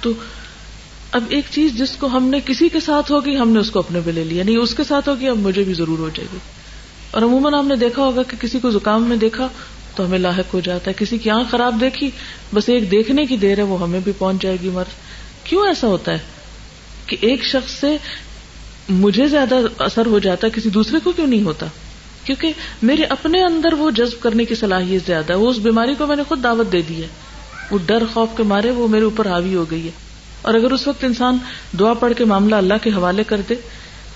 تو اب ایک چیز جس کو ہم نے کسی کے ساتھ ہوگی، ہم نے اس کو اپنے پہ لے لیا نہیں یعنی اس کے ساتھ ہوگی، اب مجھے بھی ضرور ہو جائے گی۔ اور عموماً ہم نے دیکھا ہوگا کہ کسی کو زکام میں دیکھا تو ہمیں لاحق ہو جاتا ہے۔ کسی کی آنکھ خراب دیکھی، بس ایک دیکھنے کی دیر ہے، وہ ہمیں بھی پہنچ جائے گی۔ مرض کیوں ایسا ہوتا ہے؟ کہ ایک شخص سے مجھے زیادہ اثر ہو جاتا ہے، کسی دوسرے کو کیوں نہیں ہوتا؟ کیونکہ میرے اپنے اندر وہ جذب کرنے کی صلاحیت زیادہ ہے۔ وہ اس بیماری کو میں نے خود دعوت دے دی ہے۔ وہ ڈر، خوف کے مارے، وہ میرے اوپر حاوی ہو گئی ہے۔ اور اگر اس وقت انسان دعا پڑھ کے معاملہ اللہ کے حوالے کر دے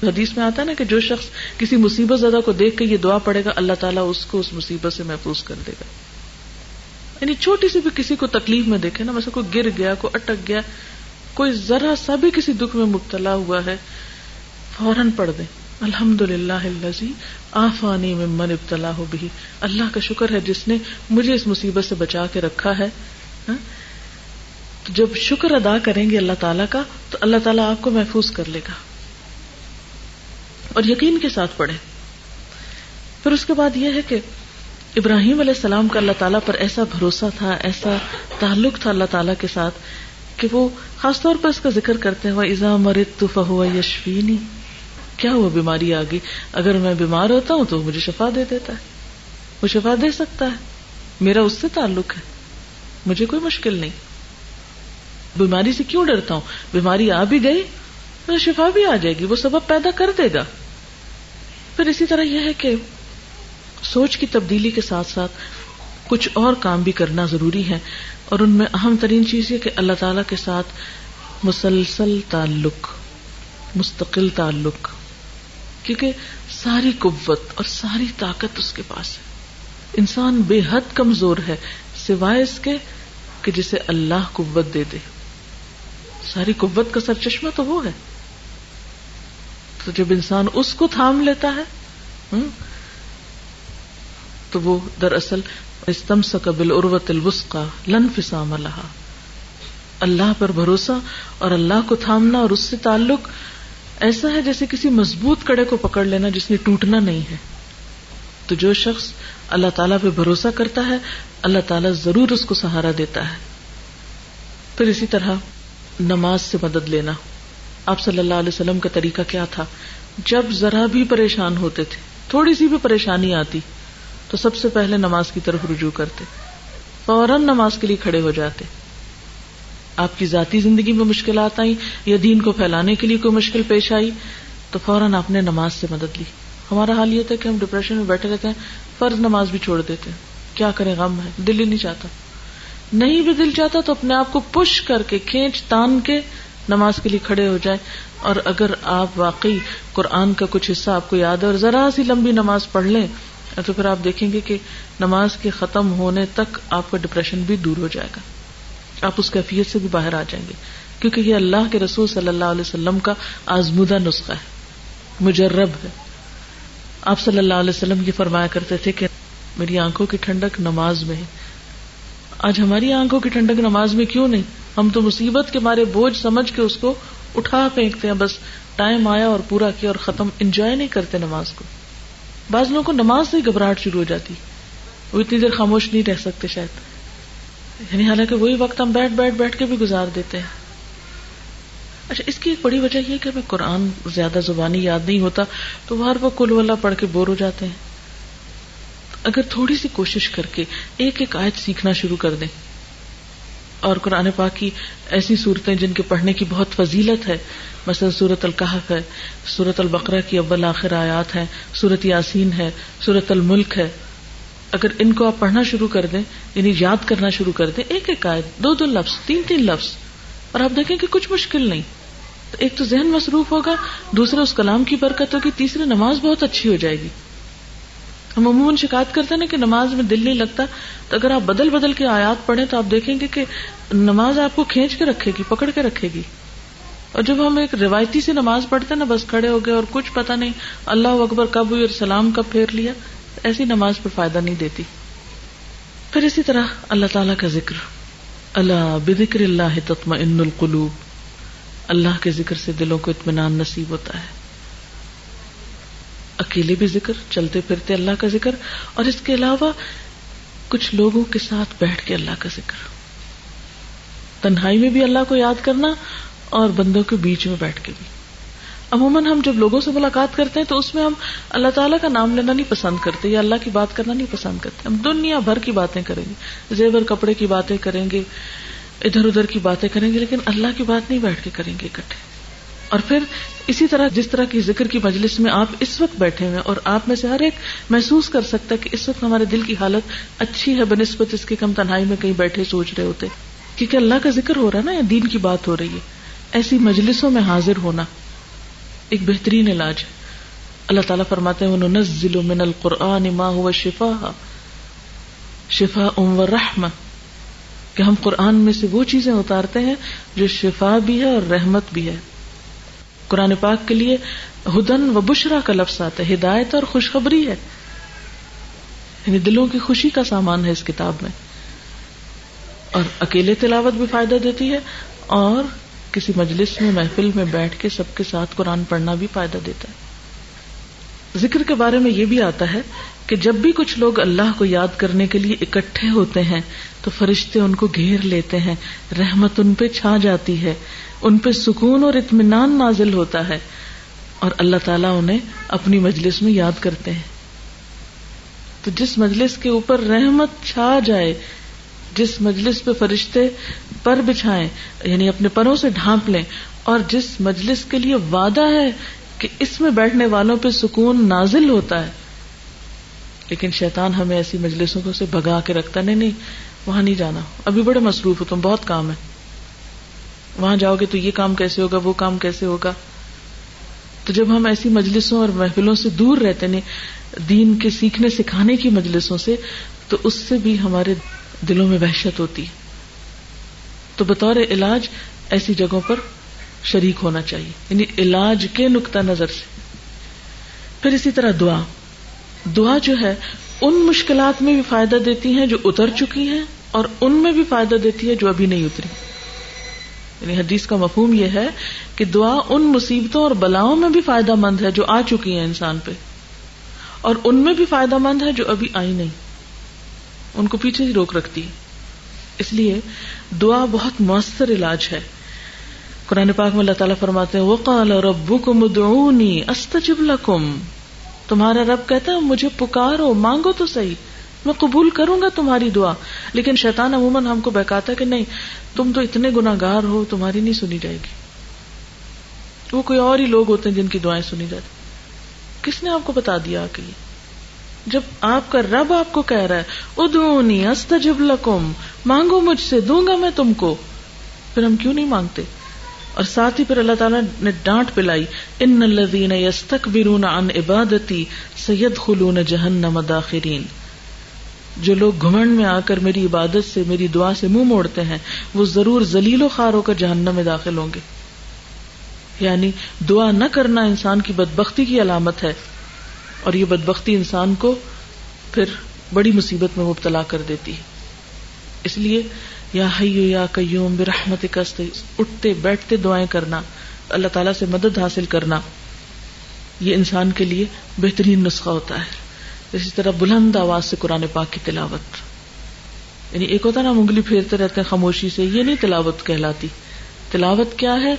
حدیث میں آتا ہے نا کہ جو شخص کسی مصیبت زدہ کو دیکھ کے یہ دعا پڑے گا، اللہ تعالیٰ اس کو اس مصیبت سے محفوظ کر دے گا۔ یعنی چھوٹی سی بھی کسی کو تکلیف میں دیکھے نا ویسے کوئی گر گیا، کوئی اٹک گیا، کوئی ذرا سا بھی کسی دکھ میں مبتلا ہوا ہے، فوراً پڑھ دیں۔ الحمد للہ آفانی میں من ابتلا ہو بھی اللہ کا شکر ہے جس نے مجھے اس مصیبت سے بچا کے رکھا ہے۔ ہاں؟ تو جب شکر ادا کریں گے اللہ تعالیٰ کا، تو اللہ تعالیٰ آپ کو محفوظ کر لے گا۔ اور یقین کے ساتھ پڑھے پھر اس کے بعد یہ ہے کہ ابراہیم علیہ السلام کا اللہ تعالیٰ پر ایسا بھروسہ تھا، ایسا تعلق تھا اللہ تعالیٰ کے ساتھ کہ وہ خاص طور پر اس کا ذکر کرتے ہیں ایزا مرت تو فہو یشفینی۔ کیا وہ بیماری آ گئی؟ اگر میں بیمار ہوتا ہوں تو مجھے شفا دے دیتا ہے۔ وہ شفا دے سکتا ہے۔ میرا اس سے تعلق ہے۔ مجھے کوئی مشکل نہیں۔ بیماری سے کیوں ڈرتا ہوں؟ بیماری آ بھی گئی تو شفا بھی آ جائے گی، وہ سبب پیدا کر دے گا۔ پھر اسی طرح یہ ہے کہ سوچ کی تبدیلی کے ساتھ ساتھ کچھ اور کام بھی کرنا ضروری ہے اور ان میں اہم ترین چیز یہ کہ اللہ تعالی کے ساتھ مسلسل تعلق، مستقل تعلق، کیونکہ ساری قوت اور ساری طاقت اس کے پاس ہے۔ انسان بے حد کمزور ہے، سوائے اس کے کہ جسے اللہ قوت دے دے۔ ساری قوت کا سر چشمہ تو وہ ہے۔ تو جب انسان اس کو تھام لیتا ہے تو وہ دراصل استم سقبل اروت الوسقا لن فسام اللہ اللہ پر بھروسہ اور اللہ کو تھامنا اور اس سے تعلق ایسا ہے جیسے کسی مضبوط کڑے کو پکڑ لینا جس نے ٹوٹنا نہیں ہے۔ تو جو شخص اللہ تعالیٰ پہ بھروسہ کرتا ہے، اللہ تعالیٰ ضرور اس کو سہارا دیتا ہے۔ پھر اسی طرح نماز سے مدد لینا۔ آپ صلی اللہ علیہ وسلم کا طریقہ کیا تھا؟ جب ذرا بھی پریشان ہوتے تھے، تھوڑی سی بھی پریشانی آتی، تو سب سے پہلے نماز کی طرف رجوع کرتے، فوراً نماز کے لیے کھڑے ہو جاتے۔ آپ کی ذاتی زندگی میں مشکلات آئی یا دین کو پھیلانے کے لیے کوئی مشکل پیش آئی، تو فوراً آپ نے نماز سے مدد لی۔ ہمارا حال یہ تھا کہ ہم ڈپریشن میں بیٹھے رہتے ہیں، فرض نماز بھی چھوڑ دیتے ہیں۔ کیا کریں، غم ہے، دل ہی نہیں چاہتا۔ نہیں بھی دل چاہتا تو اپنے آپ کو پش کر کے، کھینچ تان کے نماز کے لیے کھڑے ہو جائے اور اگر آپ واقعی قرآن کا کچھ حصہ آپ کو یاد ہے اور ذرا سی لمبی نماز پڑھ لیں، تو پھر آپ دیکھیں گے کہ نماز کے ختم ہونے تک آپ کا ڈپریشن بھی دور ہو جائے گا۔ آپ اس کیفیت سے بھی باہر آ جائیں گے۔ کیونکہ یہ اللہ کے رسول صلی اللہ علیہ وسلم کا آزمودہ نسخہ ہے، مجرب ہے۔ آپ صلی اللہ علیہ وسلم یہ فرمایا کرتے تھے کہ میری آنکھوں کی ٹھنڈک نماز میں ہے۔ آج ہماری آنکھوں کی ٹھنڈک نماز میں کیوں نہیں؟ ہم تو مصیبت کے مارے بوجھ سمجھ کے اس کو اٹھا پھینکتے ہیں، بس ٹائم آیا اور پورا کیا اور ختم، انجوائے نہیں کرتے نماز کو۔ بعض لوگوں کو نماز سے ہی گھبراہٹ شروع ہو جاتی۔ وہ اتنی دیر خاموش نہیں رہ سکتے شاید۔ یعنی حالانکہ وہی وقت ہم بیٹھ بیٹھ بیٹھ کے بھی گزار دیتے ہیں۔ اچھا اس کی ایک بڑی وجہ یہ کہ ہمیں قرآن زیادہ زبانی یاد نہیں ہوتا، تو وہ ہر وہ کل والا پڑھ کے بور ہو جاتے ہیں۔ اگر تھوڑی سی کوشش کر کے ایک ایک آیت سیکھنا شروع کر دیں۔ اور قرآن پاک کی ایسی صورتیں جن کے پڑھنے کی بہت فضیلت ہے۔ مثلا صورت القحف ہے صورت البقرہ کی اول آخر آیات ہے صورت یاسین ہے صورت الملک ہے۔ اگر ان کو آپ پڑھنا شروع کر دیں یعنی یاد کرنا شروع کر دیں، ایک ایک آیت، دو دو لفظ، تین تین لفظ، اور آپ دیکھیں کہ کچھ مشکل نہیں۔ ایک تو ذہن مصروف ہوگا، دوسرا اس کلام کی برکت ہوگی تیسری نماز بہت اچھی ہو جائے گی۔ ہم عموماً شکایت کرتے ہیں نا کہ نماز میں دل نہیں لگتا، تو اگر آپ بدل بدل کے آیات پڑھیں تو آپ دیکھیں گے کہ نماز آپ کو کھینچ کے رکھے گی، پکڑ کے رکھے گی۔ اور جب ہم ایک روایتی سی نماز پڑھتے ہیں نا، بس کھڑے ہو گئے اور کچھ پتا نہیں اللہ اکبر کب ہوئی اور سلام کب پھیر لیا، ایسی نماز پر فائدہ نہیں دیتی۔ پھر اسی طرح اللہ تعالی کا ذکر۔ اللہ بکر اللہ تتم ان القلوب۔ اللہ کے ذکر سے دلوں کو اطمینان نصیب ہوتا ہے۔ اکیلے بھی ذکر، چلتے پھرتے اللہ کا ذکر، اور اس کے علاوہ کچھ لوگوں کے ساتھ بیٹھ کے اللہ کا ذکر۔ تنہائی میں بھی اللہ کو یاد کرنا اور بندوں کے بیچ میں بیٹھ کے بھی۔ عموماً ہم جب لوگوں سے ملاقات کرتے ہیں تو اس میں ہم اللہ تعالیٰ کا نام لینا نہیں پسند کرتے یا اللہ کی بات کرنا نہیں پسند کرتے۔ ہم دنیا بھر کی باتیں کریں گے، زیور کپڑے کی باتیں کریں گے، ادھر ادھر کی باتیں کریں گے، لیکن اللہ کی بات نہیں بیٹھ کے کریں گے اکٹھے۔ اور پھر اسی طرح جس طرح کی ذکر کی مجلس میں آپ اس وقت بیٹھے ہوئے اور آپ میں سے ہر ایک محسوس کر سکتا ہے کہ اس وقت ہمارے دل کی حالت اچھی ہے بنسبت اس کی کم تنہائی میں کہیں بیٹھے سوچ رہے ہوتے۔ کیونکہ اللہ کا ذکر ہو رہا ہے نا، یا دین کی بات ہو رہی ہے۔ ایسی مجلسوں میں حاضر ہونا ایک بہترین علاج ہے۔ اللہ تعالیٰ فرماتے ہیں نزل من القرآن ما هو شفا شفا ام و رحم کہ ہم قرآن میں سے وہ چیزیں اتارتے ہیں جو شفا بھی ہے اور رحمت بھی ہے۔ قرآن پاک کے لیے ہدن و بشرا کا لفظ آتا ہے، ہدایت اور خوشخبری ہے۔ یعنی دلوں کی خوشی کا سامان ہے اس کتاب میں۔ اور اکیلے تلاوت بھی فائدہ دیتی ہے، اور کسی مجلس میں، محفل میں بیٹھ کے سب کے ساتھ قرآن پڑھنا بھی فائدہ دیتا ہے۔ ذکر کے بارے میں یہ بھی آتا ہے کہ جب بھی کچھ لوگ اللہ کو یاد کرنے کے لیے اکٹھے ہوتے ہیں، تو فرشتے ان کو گھیر لیتے ہیں، رحمت ان پہ چھا جاتی ہے۔ ان پہ سکون اور اطمینان نازل ہوتا ہے اور اللہ تعالیٰ انہیں اپنی مجلس میں یاد کرتے ہیں۔ تو جس مجلس کے اوپر رحمت چھا جائے، جس مجلس پہ فرشتے پر بچھائیں یعنی اپنے پروں سے ڈھانپ لیں، اور جس مجلس کے لیے وعدہ ہے کہ اس میں بیٹھنے والوں پہ سکون نازل ہوتا ہے، لیکن شیطان ہمیں ایسی مجلسوں کو سے بگا کے رکھتا نہیں نہیں، وہاں نہیں جانا۔ ابھی بڑے مصروف ہو، تم بہت کام ہے وہاں جاؤ گے تو یہ کام کیسے ہوگا، وہ کام کیسے ہوگا؟ تو جب ہم ایسی مجلسوں اور محفلوں سے دور رہتے ہیں، دین کے سیکھنے، سکھانے کی مجلسوں سے، تو اس سے بھی ہمارے دلوں میں وحشت ہوتی ہے۔ تو بطور علاج ایسی جگہوں پر شریک ہونا چاہیے یعنی علاج کے نقطہ نظر سے۔ پھر اسی طرح دعا۔ دعا جو ہے، ان مشکلات میں بھی فائدہ دیتی ہیں جو اتر چکی ہیں اور ان میں بھی فائدہ دیتی ہے جو ابھی نہیں اتری۔ یعنی حدیث کا مفہوم یہ ہے کہ دعا ان مصیبتوں اور بلاؤں میں بھی فائدہ مند ہے جو آ چکی ہیں انسان پہ۔ اور ان میں بھی فائدہ مند ہے جو ابھی آئی نہیں۔ ان کو پیچھے ہی روک رکھتی ہے۔ اس لیے دعا بہت مؤثر علاج ہے۔ قرآن پاک میں اللہ تعالیٰ فرماتے ہیں، وقال ربکم ادعونی استجب لکم تمہارا رب کہتا ہے، مجھے پکارو، مانگو تو صحیح۔ میں قبول کروں گا تمہاری دعا، لیکن شیطان عموماً ہم کو بہکاتا کہ نہیں، تم تو اتنے گناگار ہو، تمہاری نہیں سنی جائے گی۔ وہ کوئی اور ہی لوگ ہوتے ہیں جن کی دعائیں سنی جاتی۔ کس نے آپ کو بتا دیا کہ جب آپ کا رب آپ کو کہہ رہا ہے ادونی استجب لکم، مانگو مجھ سے، دوں گا میں تم کو، پھر ہم کیوں نہیں مانگتے؟ اور ساتھ ہی پھر اللہ تعالیٰ نے ڈانٹ پلائی، ان الذین یستکبرون عن عبادتی سید خلون جہنم داخرین۔ جو لوگ گھمنڈ میں آ کر میری عبادت سے، میری دعا سے منہ موڑتے ہیں، وہ ضرور ذلیل و خار ہو کر جہنم میں داخل ہوں گے۔ یعنی دعا نہ کرنا انسان کی بدبختی کی علامت ہے، اور یہ بدبختی انسان کو پھر بڑی مصیبت میں مبتلا کر دیتی ہے۔ اس لیے، یا حیو یا قیوم برحمت کست اٹھتے، بیٹھتے دعائیں کرنا، اللہ تعالیٰ سے مدد حاصل کرنا، یہ انسان کے لیے بہترین نسخہ ہوتا ہے۔ اسی طرح بلند آواز سے قرآن پاک کی تلاوت۔ یعنی ایک ہوتا نا انگلی پھیرتے رہتے ہیں خاموشی سے، یہ نہیں تلاوت کہلاتی۔ تلاوت کیا ہے؟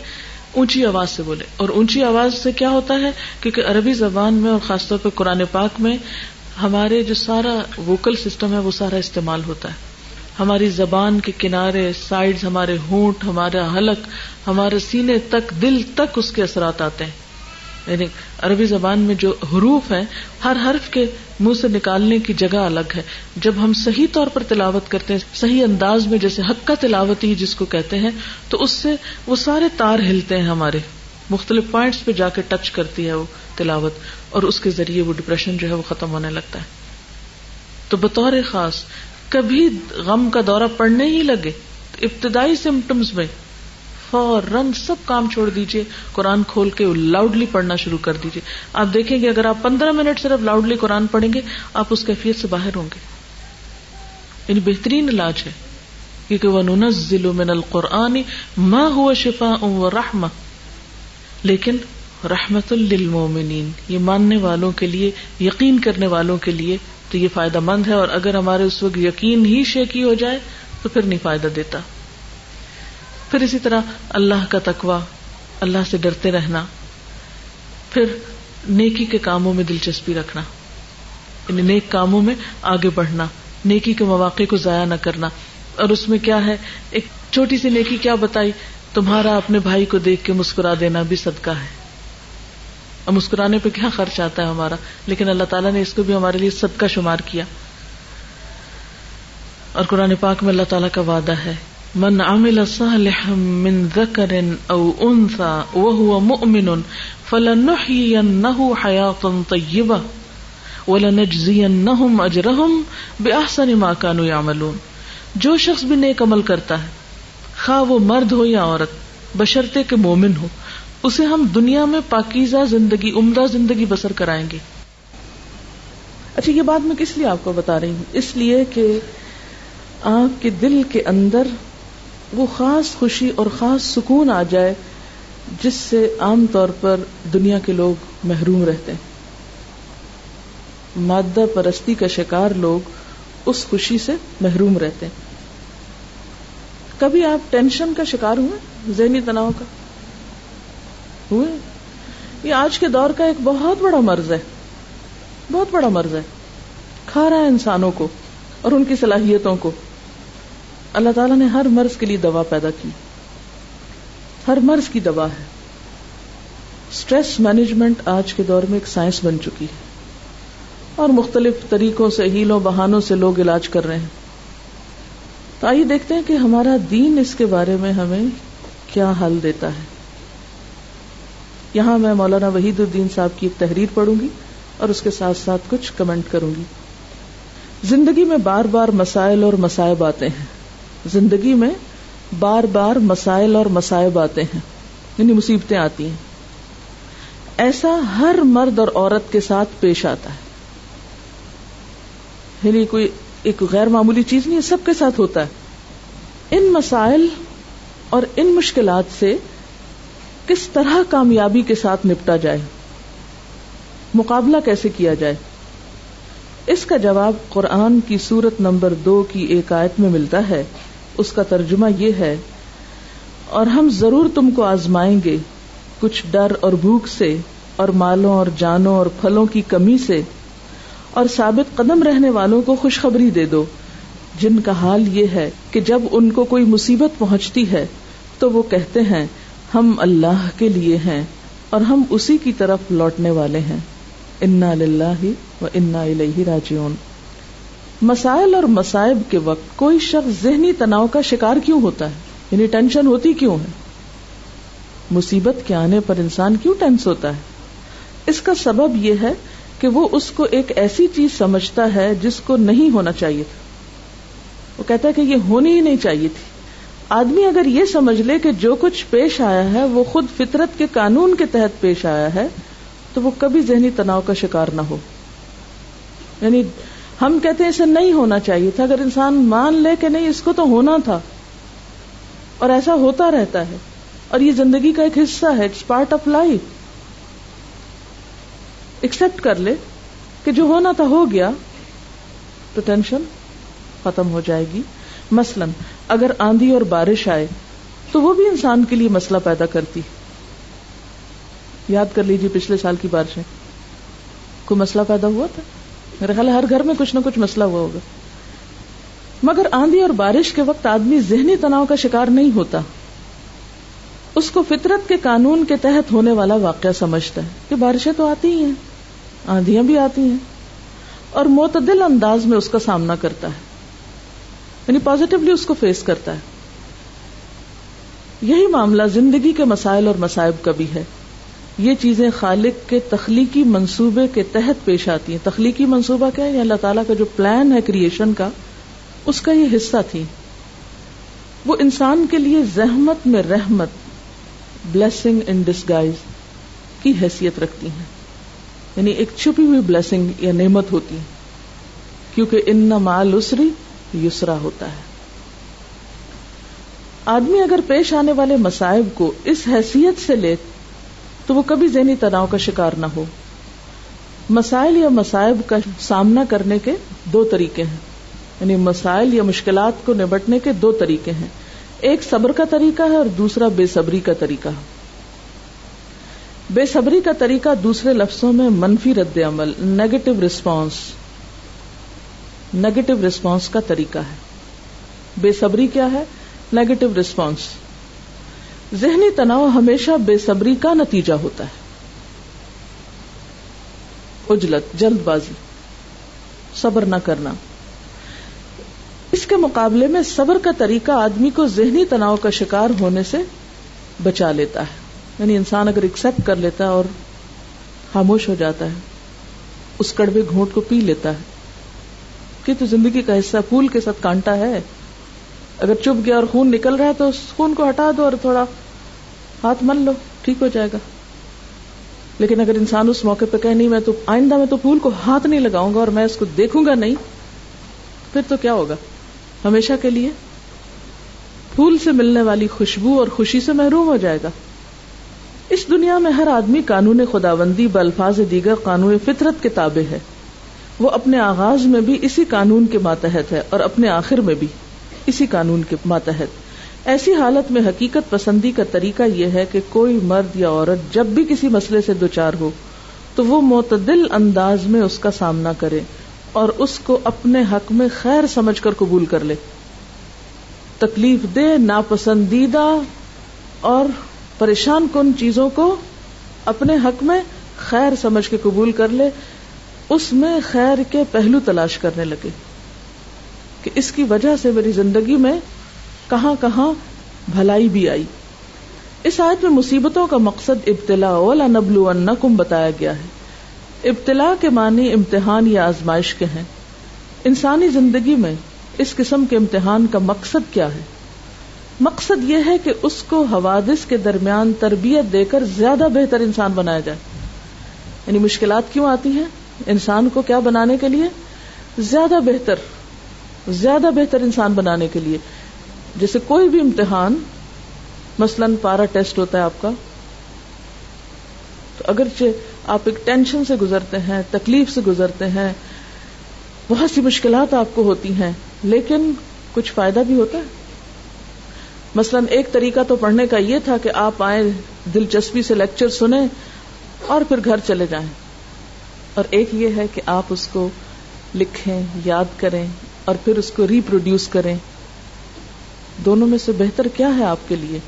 اونچی آواز سے بولے۔ اور اونچی آواز سے کیا ہوتا ہے؟ کیونکہ عربی زبان میں اور خاص طور پہ قرآن پاک میں ہمارے جو سارا ووکل سسٹم ہے، وہ سارا استعمال ہوتا ہے۔ ہماری زبان کے کنارے سائڈ ہمارے ہونٹ، ہمارا حلق، ہمارے سینے تک، دل تک اس کے اثرات آتے ہیں۔ یعنی عربی زبان میں جو حروف ہیں، ہر حرف کے منہ سے نکالنے کی جگہ الگ ہے۔ جب ہم صحیح طور پر تلاوت کرتے ہیں، صحیح انداز میں جیسے حق کا تلاوت ہی جس کو کہتے ہیں، تو اس سے وہ سارے تار ہلتے ہیں ہمارے۔ مختلف پوائنٹس پہ جا کے ٹچ کرتی ہے وہ تلاوت، اور اس کے ذریعے وہ ڈپریشن جو ہے وہ ختم ہونے لگتا ہے۔ تو بطور خاص، کبھی غم کا دورہ پڑنے ہی لگے، ابتدائی سمٹمس میں فوراً سب کام چھوڑ دیجیے قرآن کھول کے لاؤڈلی پڑھنا شروع کر دیجیے آپ دیکھیں گے اگر آپ پندرہ منٹ صرف لاؤڈلی قرآن پڑھیں گے، آپ اس کیفیت سے باہر ہوں گے۔ یعنی بہترین علاج ہے۔ کیونکہ وہ ضلع من القرآن ماں ہوا شفا و رحم لیکن رحمت للمومنین یہ ماننے والوں کے لیے، یقین کرنے والوں کے لیے تو یہ فائدہ مند ہے۔ اور اگر ہمارے اس وقت یقین ہی شیکی ہو جائے تو پھر نہیں فائدہ دیتا۔ پھر اسی طرح اللہ کا تقوا اللہ سے ڈرتے رہنا، پھر نیکی کے کاموں میں دلچسپی رکھنا یعنی نیک کاموں میں آگے بڑھنا، نیکی کے مواقع کو ضائع نہ کرنا۔ اور اس میں کیا ہے؟ ایک چھوٹی سی نیکی کیا بتائی؟ تمہارا اپنے بھائی کو دیکھ کے مسکرا دینا بھی صدقہ ہے۔ اب مسکرانے پہ کیا خرچ آتا ہے ہمارا؟ لیکن اللہ تعالیٰ نے اس کو بھی ہمارے لیے صدقہ شمار کیا۔ اور قرآن پاک میں اللہ تعالیٰ کا وعدہ ہے من عمل صالحا من ذکر او انثى وهو مؤمن فلنحيينه حياة طيبة ولنجزينهم اجرهم باحسن ما كانوا يعملون۔ جو شخص بھی نیک عمل کرتا ہے، خواہ وہ مرد ہو یا عورت بشرتے کے مومن ہو، اسے ہم دنیا میں پاکیزہ زندگی، عمدہ زندگی بسر کرائیں گے۔ اچھا یہ بات میں کس لیے آپ کو بتا رہی ہوں؟ اس لیے کہ آپ کے دل کے اندر وہ خاص خوشی اور خاص سکون آ جائے جس سے عام طور پر دنیا کے لوگ محروم رہتے ہیں۔ مادہ پرستی کا شکار لوگ اس خوشی سے محروم رہتے ہیں۔ کبھی آپ ٹینشن کا شکار ہوئے؟ ذہنی تناؤ کا؟ ہوئے؟ یہ آج کے دور کا ایک بہت بڑا مرض ہے۔ بہت بڑا مرض ہے۔ کھا رہا ہے انسانوں کو اور ان کی صلاحیتوں کو۔ اللہ تعالیٰ نے ہر مرض کے لیے دوا پیدا کی۔ ہر مرض کی دوا ہے۔ اسٹریس مینجمنٹ آج کے دور میں ایک سائنس بن چکی ہے۔ اور مختلف طریقوں سے، ہیلوں، بہانوں سے لوگ علاج کر رہے ہیں۔ تو آئیے دیکھتے ہیں کہ ہمارا دین اس کے بارے میں ہمیں کیا حل دیتا ہے۔ یہاں میں مولانا وحید الدین صاحب کی ایک تحریر پڑھوں گی اور اس کے ساتھ ساتھ کچھ کمنٹ کروں گی۔ زندگی میں بار بار مسائل اور مسائب آتے ہیں۔ زندگی میں بار بار مسائل اور مسائب آتے ہیں یعنی مصیبتیں آتی ہیں۔ ایسا ہر مرد اور عورت کے ساتھ پیش آتا ہے۔ یعنی کوئی ایک غیر معمولی چیز نہیں، سب کے ساتھ ہوتا ہے۔ ان مسائل اور ان مشکلات سے کس طرح کامیابی کے ساتھ نپٹا جائے؟ مقابلہ کیسے کیا جائے؟ اس کا جواب قرآن کی سورت نمبر دو کی ایک آیت میں ملتا ہے۔ اس کا ترجمہ یہ ہے، اور ہم ضرور تم کو آزمائیں گے کچھ ڈر اور بھوک سے، اور مالوں اور جانوں اور پھلوں کی کمی سے، اور ثابت قدم رہنے والوں کو خوشخبری دے دو، جن کا حال یہ ہے کہ جب ان کو کوئی مصیبت پہنچتی ہے، تو وہ کہتے ہیں، ہم اللہ کے لیے ہیں، اور ہم اسی کی طرف لوٹنے والے ہیں۔ انا و انا راجعون۔ مسائل اور مسائب کے وقت کوئی شخص ذہنی تناؤ کا شکار کیوں ہوتا ہے؟ یعنی ٹینشن ہوتی کیوں ہے؟ مصیبت کے آنے پر انسان کیوں ٹینس ہوتا ہے؟ اس کا سبب یہ ہے کہ وہ اس کو ایک ایسی چیز سمجھتا ہے جس کو نہیں ہونا چاہیے تھا۔ وہ کہتا ہے کہ یہ ہونی ہی نہیں چاہیے تھی۔ آدمی اگر یہ سمجھ لے کہ جو کچھ پیش آیا ہے، وہ خود فطرت کے قانون کے تحت پیش آیا ہے، تو وہ کبھی ذہنی تناؤ کا شکار نہ ہو۔ یعنی ہم کہتے ہیں اسے نہیں ہونا چاہیے تھا۔ اگر انسان مان لے کہ نہیں، اس کو تو ہونا تھا۔ اور ایسا ہوتا رہتا ہے۔ اور یہ زندگی کا ایک حصہ ہے it's part of life accept کر لے کہ جو ہونا تھا ہو گیا۔ تو ٹینشن ختم ہو جائے گی۔ مثلاً، اگر آندھی اور بارش آئے، تو وہ بھی انسان کے لیے مسئلہ پیدا کرتی۔ یاد کر لیجیے پچھلے سال کی بارشیں۔ کوئی مسئلہ پیدا ہوا تھا؟ میرے خیال ہر گھر میں کچھ نہ کچھ مسئلہ ہوا ہوگا۔ مگر آندھی اور بارش کے وقت آدمی ذہنی تناؤ کا شکار نہیں ہوتا۔ اس کو فطرت کے قانون کے تحت ہونے والا واقعہ سمجھتا ہے کہ بارشیں تو آتی ہی ہیں آندیاں بھی آتی ہیں۔ اور معتدل انداز میں اس کا سامنا کرتا ہے۔ یعنی پازیٹیولی اس کو فیس کرتا ہے۔ یہی معاملہ زندگی کے مسائل اور مسائب کا بھی ہے۔ یہ چیزیں خالق کے تخلیقی منصوبے کے تحت پیش آتی ہیں۔ تخلیقی منصوبہ کیا ہے؟ اللہ تعالیٰ کا جو پلان ہے کریشن کا، اس کا یہ حصہ تھی۔ وہ انسان کے لیے زحمت میں رحمت بلیسنگ ان ڈسگائز کی حیثیت رکھتی ہیں۔ یعنی ایک چھپی ہوئی بلیسنگ یا نعمت ہوتی ہے کیونکہ ان مال اسری یسرا ہوتا ہے۔ آدمی اگر پیش آنے والے مسائب کو اس حیثیت سے لے تو وہ کبھی ذہنی تناؤ کا شکار نہ ہو۔ مسائل یا مسائب کا سامنا کرنے کے دو طریقے ہیں۔ یعنی مسائل یا مشکلات کو نبٹنے کے دو طریقے ہیں۔ ایک صبر کا طریقہ ہے اور دوسرا بے صبری کا طریقہ۔ بے صبری کا طریقہ دوسرے لفظوں میں منفی رد عمل نیگیٹو ریسپانس نیگیٹو ریسپانس کا طریقہ ہے۔ بے صبری کیا ہے؟ نیگیٹو ریسپانس ذہنی تناؤ ہمیشہ بے صبری کا نتیجہ ہوتا ہے۔ اجلت، جلد بازی، صبر نہ کرنا۔ اس کے مقابلے میں صبر کا طریقہ آدمی کو ذہنی تناؤ کا شکار ہونے سے بچا لیتا ہے۔ یعنی انسان اگر ایکسپٹ کر لیتا ہے اور خاموش ہو جاتا ہے، اس کڑوے گھونٹ کو پی لیتا ہے۔ کہ تو زندگی کا حصہ پھول کے ساتھ کانٹا ہے۔ اگر چپ گیا اور خون نکل رہا ہے تو اس خون کو ہٹا دو اور تھوڑا ہاتھ مل لو، ٹھیک ہو جائے گا۔ لیکن اگر انسان اس موقع پہ کہ نہیں، میں تو آئندہ میں تو پھول کو ہاتھ نہیں لگاؤں گا اور میں اس کو دیکھوں گا نہیں، پھر تو کیا ہوگا؟ ہمیشہ کے لیے پھول سے ملنے والی خوشبو اور خوشی سے محروم ہو جائے گا۔ اس دنیا میں ہر آدمی قانون خداوندی بلفاظ دیگر قانون فطرت کے تابع ہے۔ وہ اپنے آغاز میں بھی اسی قانون کے ماتحت ہے اور اپنے آخر میں بھی۔ اسی قانون کے ماتحت۔ ایسی حالت میں حقیقت پسندی کا طریقہ یہ ہے کہ کوئی مرد یا عورت جب بھی کسی مسئلے سے دوچار ہو، تو وہ معتدل انداز میں اس کا سامنا کرے اور اس کو اپنے حق میں خیر سمجھ کر قبول کر لے۔ تکلیف دے ناپسندیدہ اور پریشان کن چیزوں کو اپنے حق میں خیر سمجھ کے قبول کر لے، اس میں خیر کے پہلو تلاش کرنے لگے۔ کہ اس کی وجہ سے میری زندگی میں کہاں کہاں بھلائی بھی آئی۔ اس آیت میں مصیبتوں کا مقصد ابتلا اولا نبلو ان بتایا گیا ہے۔ ابتلا کے معنی امتحان یا آزمائش کے ہیں۔ انسانی زندگی میں اس قسم کے امتحان کا مقصد کیا ہے؟ مقصد یہ ہے کہ اس کو حوادث کے درمیان تربیت دے کر زیادہ بہتر انسان بنایا جائے۔ یعنی مشکلات کیوں آتی ہیں؟ انسان کو کیا بنانے کے لیے؟ زیادہ بہتر زیادہ بہتر انسان بنانے کے لیے۔ جیسے کوئی بھی امتحان، مثلا پارا ٹیسٹ ہوتا ہے آپ کا، تو اگرچہ آپ ایک ٹینشن سے گزرتے ہیں، تکلیف سے گزرتے ہیں، بہت سی مشکلات آپ کو ہوتی ہیں، لیکن کچھ فائدہ بھی ہوتا ہے۔ مثلا ایک طریقہ تو پڑھنے کا یہ تھا کہ آپ آئیں، دلچسپی سے لیکچر سنیں اور پھر گھر چلے جائیں۔ اور ایک یہ ہے کہ آپ اس کو لکھیں، یاد کریں اور پھر اس کو ریپروڈیوس کریں۔ دونوں میں سے بہتر کیا ہے آپ کے لیے؟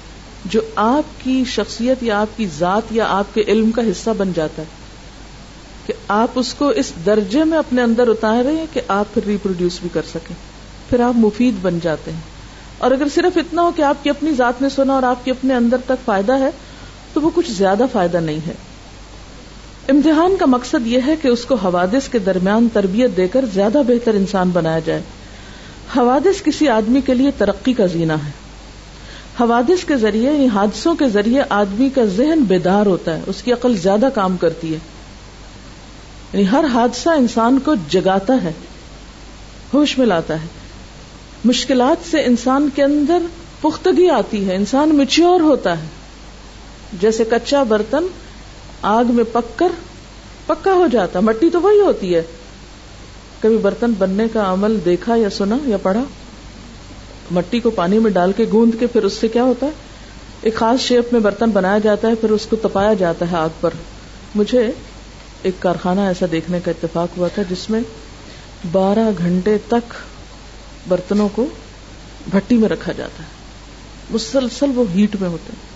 جو آپ کی شخصیت یا آپ کی ذات یا آپ کے علم کا حصہ بن جاتا ہے۔ کہ آپ اس کو اس درجے میں اپنے اندر اتار رہے ہیں کہ آپ پھر ریپروڈیوس بھی کر سکیں۔ پھر آپ مفید بن جاتے ہیں۔ اور اگر صرف اتنا ہو کہ آپ کی اپنی ذات نے سنا اور آپ کے اپنے اندر تک فائدہ ہے، تو وہ کچھ زیادہ فائدہ نہیں ہے۔ امتحان کا مقصد یہ ہے کہ اس کو حوادث کے درمیان تربیت دے کر زیادہ بہتر انسان بنایا جائے۔ حوادث کسی آدمی کے لیے ترقی کا زینہ ہے۔ حوادث کے ذریعے یعنی حادثوں کے ذریعے آدمی کا ذہن بیدار ہوتا ہے، اس کی عقل زیادہ کام کرتی ہے۔ یعنی ہر حادثہ انسان کو جگاتا ہے، ہوش میں لاتا ہے۔ مشکلات سے انسان کے اندر پختگی آتی ہے، انسان مچیور ہوتا ہے۔ جیسے کچا برتن آگ میں پک کر پکا ہو جاتا، مٹی تو وہی ہوتی ہے۔ کبھی برتن بننے کا عمل دیکھا یا سنا یا پڑھا؟ مٹی کو پانی میں ڈال کے گوند کے پھر اس سے کیا ہوتا ہے؟ ایک خاص شیپ میں برتن بنایا جاتا ہے، پھر اس کو تپایا جاتا ہے آگ پر۔ مجھے ایک کارخانہ ایسا دیکھنے کا اتفاق ہوا تھا جس میں بارہ گھنٹے تک برتنوں کو بھٹی میں رکھا جاتا ہے۔ مسلسل وہ ہیٹ میں ہوتے ہیں۔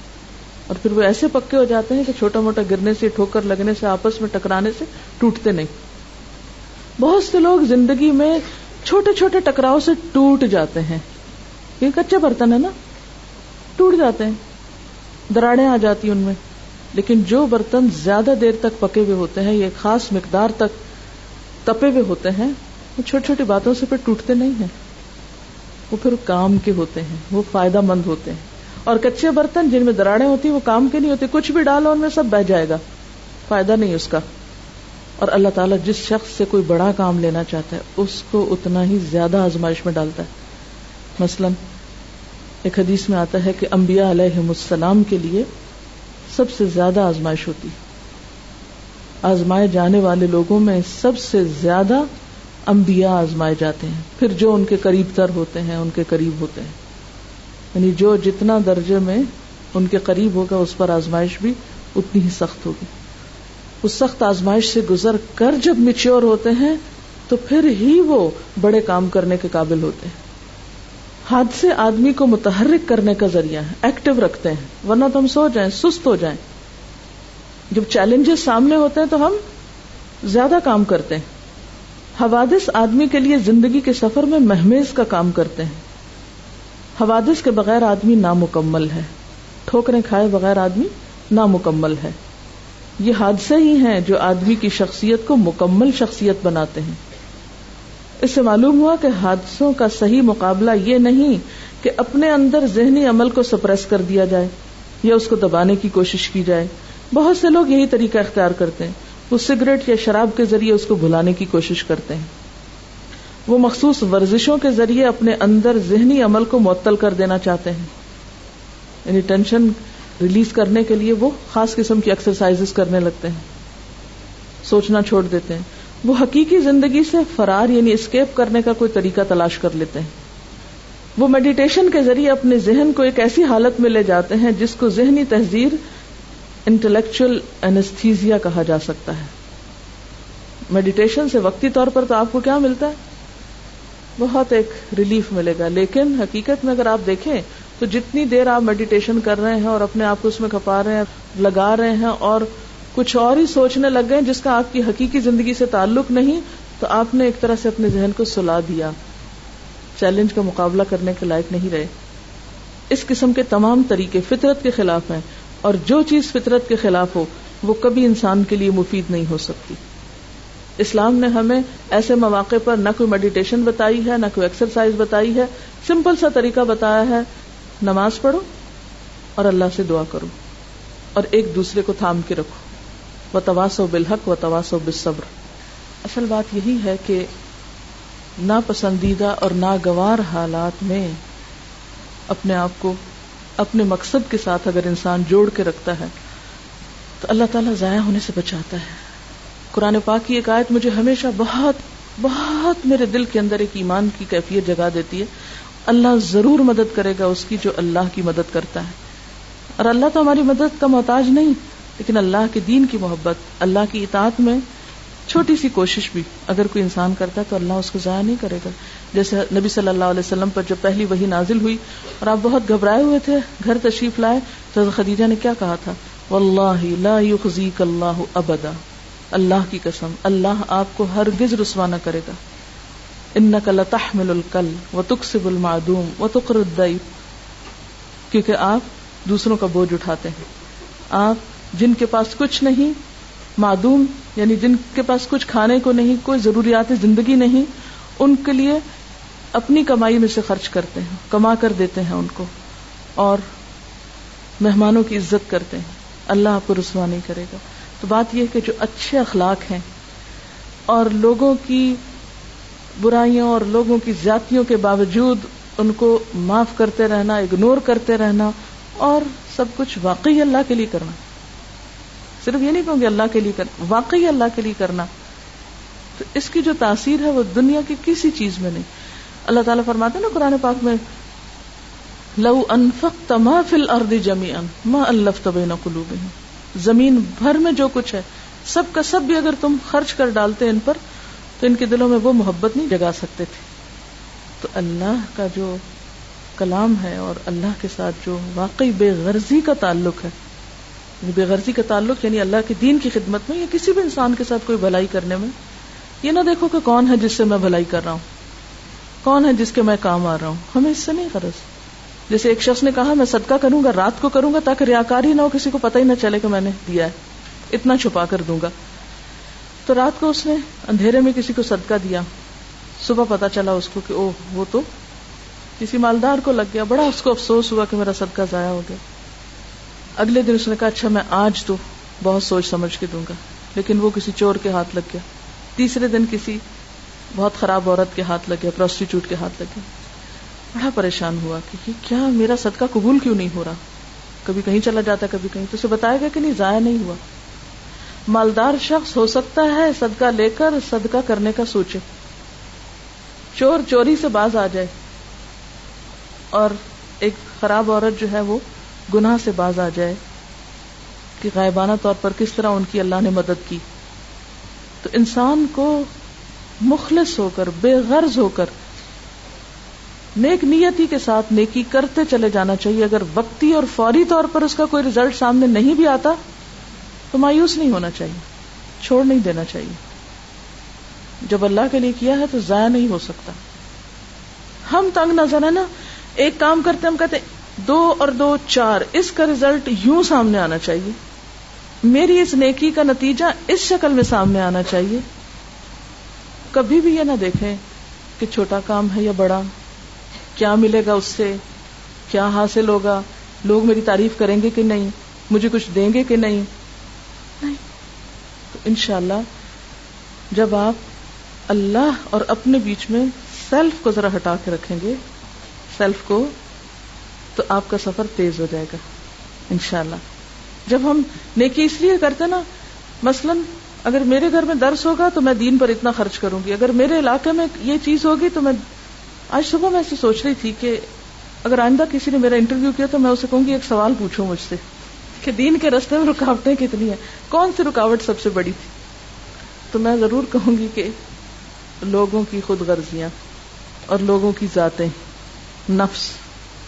اور پھر وہ ایسے پکے ہو جاتے ہیں کہ چھوٹا موٹا گرنے سے، ٹھوکر لگنے سے، آپس میں ٹکرانے سے ٹوٹتے نہیں۔ بہت سے لوگ زندگی میں چھوٹے چھوٹے ٹکراؤ سے ٹوٹ جاتے ہیں۔ یہ کچا برتن ہے نا؟ ٹوٹ جاتے ہیں۔ دراڑیں آ جاتی ان میں۔ لیکن جو برتن زیادہ دیر تک پکے ہوئے ہوتے ہیں یہ خاص مقدار تک تپے ہوئے ہوتے ہیں، وہ چھوٹی چھوٹی باتوں سے پھر ٹوٹتے نہیں ہیں۔ وہ پھر کام کے ہوتے ہیں، وہ فائدہ مند ہوتے ہیں۔ اور کچے برتن جن میں دراڑیں ہوتی ہیں، وہ کام کے نہیں ہوتے، کچھ بھی ڈالو ان میں سب بہ جائے گا۔ فائدہ نہیں اس کا۔ اور اللہ تعالیٰ جس شخص سے کوئی بڑا کام لینا چاہتا ہے، اس کو اتنا ہی زیادہ آزمائش میں ڈالتا ہے۔ مثلا، ایک حدیث میں آتا ہے کہ انبیاء علیہ السلام کے لیے سب سے زیادہ آزمائش ہوتی۔ آزمائے جانے والے لوگوں میں سب سے زیادہ انبیاء آزمائے جاتے ہیں۔ پھر جو ان کے قریب تر ہوتے ہیں، ان کے قریب ہوتے ہیں۔ یعنی جو جتنا درجے میں ان کے قریب ہوگا، اس پر آزمائش بھی اتنی ہی سخت ہوگی۔ اس سخت آزمائش سے گزر کر جب میچور ہوتے ہیں، تو پھر ہی وہ بڑے کام کرنے کے قابل ہوتے ہیں۔ حادثے آدمی کو متحرک کرنے کا ذریعہ ہے ایکٹیو رکھتے ہیں۔ ورنہ تو ہم سو جائیں، سست ہو جائیں۔ جب چیلنجز سامنے ہوتے ہیں، تو ہم زیادہ کام کرتے ہیں۔ حوادث آدمی کے لیے زندگی کے سفر میں مہمیز کا کام کرتے ہیں۔ حوادث کے بغیر آدمی نامکمل ہے۔ ٹھوکریں کھائے بغیر آدمی نامکمل ہے۔ یہ حادثے ہی ہیں جو آدمی کی شخصیت کو مکمل شخصیت بناتے ہیں۔ اس سے معلوم ہوا کہ حادثوں کا صحیح مقابلہ یہ نہیں کہ اپنے اندر ذہنی عمل کو سپریس کر دیا جائے یا اس کو دبانے کی کوشش کی جائے۔ بہت سے لوگ یہی طریقہ اختیار کرتے ہیں۔ وہ سگریٹ یا شراب کے ذریعے اس کو بھلانے کی کوشش کرتے ہیں۔ وہ مخصوص ورزشوں کے ذریعے اپنے اندر ذہنی عمل کو معطل کر دینا چاہتے ہیں۔ یعنی ٹینشن ریلیز کرنے کے لیے وہ خاص قسم کی ایکسرسائز کرنے لگتے ہیں۔ سوچنا چھوڑ دیتے ہیں۔ وہ حقیقی زندگی سے فرار یعنی اسکیپ کرنے کا کوئی طریقہ تلاش کر لیتے ہیں۔ وہ میڈیٹیشن کے ذریعے اپنے ذہن کو ایک ایسی حالت میں لے جاتے ہیں جس کو ذہنی تہذیر انٹلیکچل اینستھیزیا کہا جا سکتا ہے۔ میڈیٹیشن سے وقتی طور پر تو آپ کو کیا ملتا ہے؟ بہت ایک ریلیف ملے گا۔ لیکن حقیقت میں اگر آپ دیکھیں تو جتنی دیر آپ میڈیٹیشن کر رہے ہیں اور اپنے آپ کو اس میں کھپا رہے ہیں، لگا رہے ہیں اور کچھ اور ہی سوچنے لگ گئے جس کا آپ کی حقیقی زندگی سے تعلق نہیں، تو آپ نے ایک طرح سے اپنے ذہن کو سلا دیا۔ چیلنج کا مقابلہ کرنے کے لائق نہیں رہے۔ اس قسم کے تمام طریقے فطرت کے خلاف ہیں اور جو چیز فطرت کے خلاف ہو، وہ کبھی انسان کے لیے مفید نہیں ہو سکتی۔ اسلام نے ہمیں ایسے مواقع پر نہ کوئی میڈیٹیشن بتائی ہے، نہ کوئی ایکسرسائز بتائی ہے۔ سمپل سا طریقہ بتایا ہے، نماز پڑھو اور اللہ سے دعا کرو اور ایک دوسرے کو تھام کے رکھو۔ و تواس و بالحق و تواس و بصبر اصل بات یہی ہے کہ ناپسندیدہ اور ناگوار حالات میں اپنے آپ کو اپنے مقصد کے ساتھ اگر انسان جوڑ کے رکھتا ہے، تو اللہ تعالیٰ ضائع ہونے سے بچاتا ہے۔ قرآن پاک کی ایک آیت مجھے ہمیشہ بہت بہت میرے دل کے اندر ایک ایمان کی کیفیت جگا دیتی ہے۔ اللہ ضرور مدد کرے گا اس کی جو اللہ کی مدد کرتا ہے۔ اور اللہ تو ہماری مدد کا محتاج نہیں، لیکن اللہ کے دین کی محبت، اللہ کی اطاعت میں چھوٹی سی کوشش بھی۔ اگر کوئی انسان کرتا ہے تو اللہ اس کو ضائع نہیں کرے گا۔ جیسے نبی صلی اللہ علیہ وسلم پر جب پہلی وہی نازل ہوئی اور آپ بہت گھبرائے ہوئے تھے، گھر تشریف لائے، تو خدیجہ نے کیا کہا تھا؟ واللہ لا اللہ ابدا اللہ کی قسم، اللہ آپ کو ہرگز رسوا نہ کرے گا۔ انك لتحمل الكل وتكسب المعدوم وتقر الضيف کیونکہ آپ دوسروں کا بوجھ اٹھاتے ہیں۔ آپ جن کے پاس کچھ نہیں، معدوم یعنی جن کے پاس کچھ کھانے کو نہیں، کوئی ضروریات زندگی نہیں، ان کے لیے اپنی کمائی میں سے خرچ کرتے ہیں، کما کر دیتے ہیں ان کو۔ اور مہمانوں کی عزت کرتے ہیں۔ اللہ آپ کو رسوا نہیں کرے گا۔ تو بات یہ کہ جو اچھے اخلاق ہیں اور لوگوں کی برائیوں اور لوگوں کی زیادتیوں کے باوجود ان کو معاف کرتے رہنا اگنور کرتے رہنا اور سب کچھ واقعی اللہ کے لیے کرنا۔ صرف یہ نہیں کہوں گے اللہ کے لیے کرنا واقعی اللہ کے لیے کرنا۔ تو اس کی جو تاثیر ہے وہ دنیا کی کسی چیز میں نہیں۔ اللہ تعالیٰ فرماتے نا قرآن پاک میں، لو انفق تما فل ارد جمی ان ماں اللہ طب قلوب زمین بھر میں جو کچھ ہے، سب کا سب بھی اگر تم خرچ کر ڈالتے ان پر، تو ان کے دلوں میں وہ محبت نہیں جگا سکتے تھے۔ تو اللہ کا جو کلام ہے اور اللہ کے ساتھ جو واقعی بے غرضی کا تعلق ہے یعنی بے غرضی کا تعلق یعنی اللہ کے دین کی خدمت میں یا کسی بھی انسان کے ساتھ کوئی بھلائی کرنے میں، یہ نہ دیکھو کہ کون ہے جس سے میں بھلائی کر رہا ہوں، کون ہے جس کے میں کام آ رہا ہوں۔ ہمیں اس سے نہیں غرض۔ جیسے ایک شخص نے کہا، میں صدقہ کروں گا، رات کو کروں گا، تاکہ ریاکاری نہ ہو، کسی کو پتہ ہی نہ چلے کہ میں نے دیا ہے۔ اتنا چھپا کر دوں گا۔ تو رات کو اس نے اندھیرے میں کسی کو صدقہ دیا۔ صبح پتا چلا اس کو کہ او وہ تو کسی مالدار کو لگ گیا۔ بڑا اس کو افسوس ہوا کہ میرا صدقہ ضائع ہو گیا۔ اگلے دن اس نے کہا اچھا میں آج تو بہت سوچ سمجھ کے دوں گا۔ لیکن وہ کسی چور کے ہاتھ لگ گیا۔ تیسرے دن کسی بہت خراب عورت کے ہاتھ لگ گیا پروسٹیچیوٹ کے ہاتھ لگ گیا۔ بڑا پریشان ہوا کہ کیا میرا صدقہ قبول کیوں نہیں ہو رہا؟ کبھی کہیں چلا جاتا کبھی کہیں۔ تو اسے بتایا گیا کہ نہیں، ضائع نہیں ہوا۔ مالدار شخص ہو سکتا ہے صدقہ لے کر صدقہ کرنے کا سوچے۔ چور چوری سے باز آ جائے۔ اور ایک خراب عورت جو ہے وہ گناہ سے باز آ جائے۔ کہ غائبانہ طور پر کس طرح ان کی اللہ نے مدد کی۔ تو انسان کو مخلص ہو کر، بے غرض ہو کر نیک نیتی کے ساتھ نیکی کرتے چلے جانا چاہیے۔ اگر وقتی اور فوری طور پر اس کا کوئی ریزلٹ سامنے نہیں بھی آتا، تو مایوس نہیں ہونا چاہیے، چھوڑ نہیں دینا چاہیے۔ جب اللہ کے لیے کیا ہے تو ضائع نہیں ہو سکتا۔ ہم تنگ نظر ہے نا، ایک کام کرتے ہم کہتے دو اور دو چار، اس کا ریزلٹ یوں سامنے آنا چاہیے۔ میری اس نیکی کا نتیجہ اس شکل میں سامنے آنا چاہیے۔ کبھی بھی یہ نہ دیکھیں کہ چھوٹا کام ہے یا بڑا۔ کیا ملے گا اس سے؟ کیا حاصل ہوگا؟ لوگ میری تعریف کریں گے کہ نہیں؟ مجھے کچھ دیں گے کہ نہیں؟ نہیں۔ تو انشاءاللہ، جب آپ اللہ اور اپنے بیچ میں سیلف کو ذرا ہٹا کے رکھیں گے، سیلف کو، تو آپ کا سفر تیز ہو جائے گا، انشاءاللہ۔ جب ہم نیکی اس لیے کرتے نا، مثلا اگر میرے گھر میں درس ہوگا تو میں دین پر اتنا خرچ کروں گی، اگر میرے علاقے میں یہ چیز ہوگی تو میں آج صبح میں ایسی سوچ رہی تھی کہ اگر آئندہ کسی نے میرا انٹرویو کیا تو میں اسے کہوں گی ایک سوال پوچھو مجھ سے کہ دین کے رستے میں رکاوٹیں کتنی ہیں؟ کون سی رکاوٹ سب سے بڑی تھی؟ تو میں ضرور کہوں گی کہ لوگوں کی خود غرضیاں اور لوگوں کی ذاتیں، نفس۔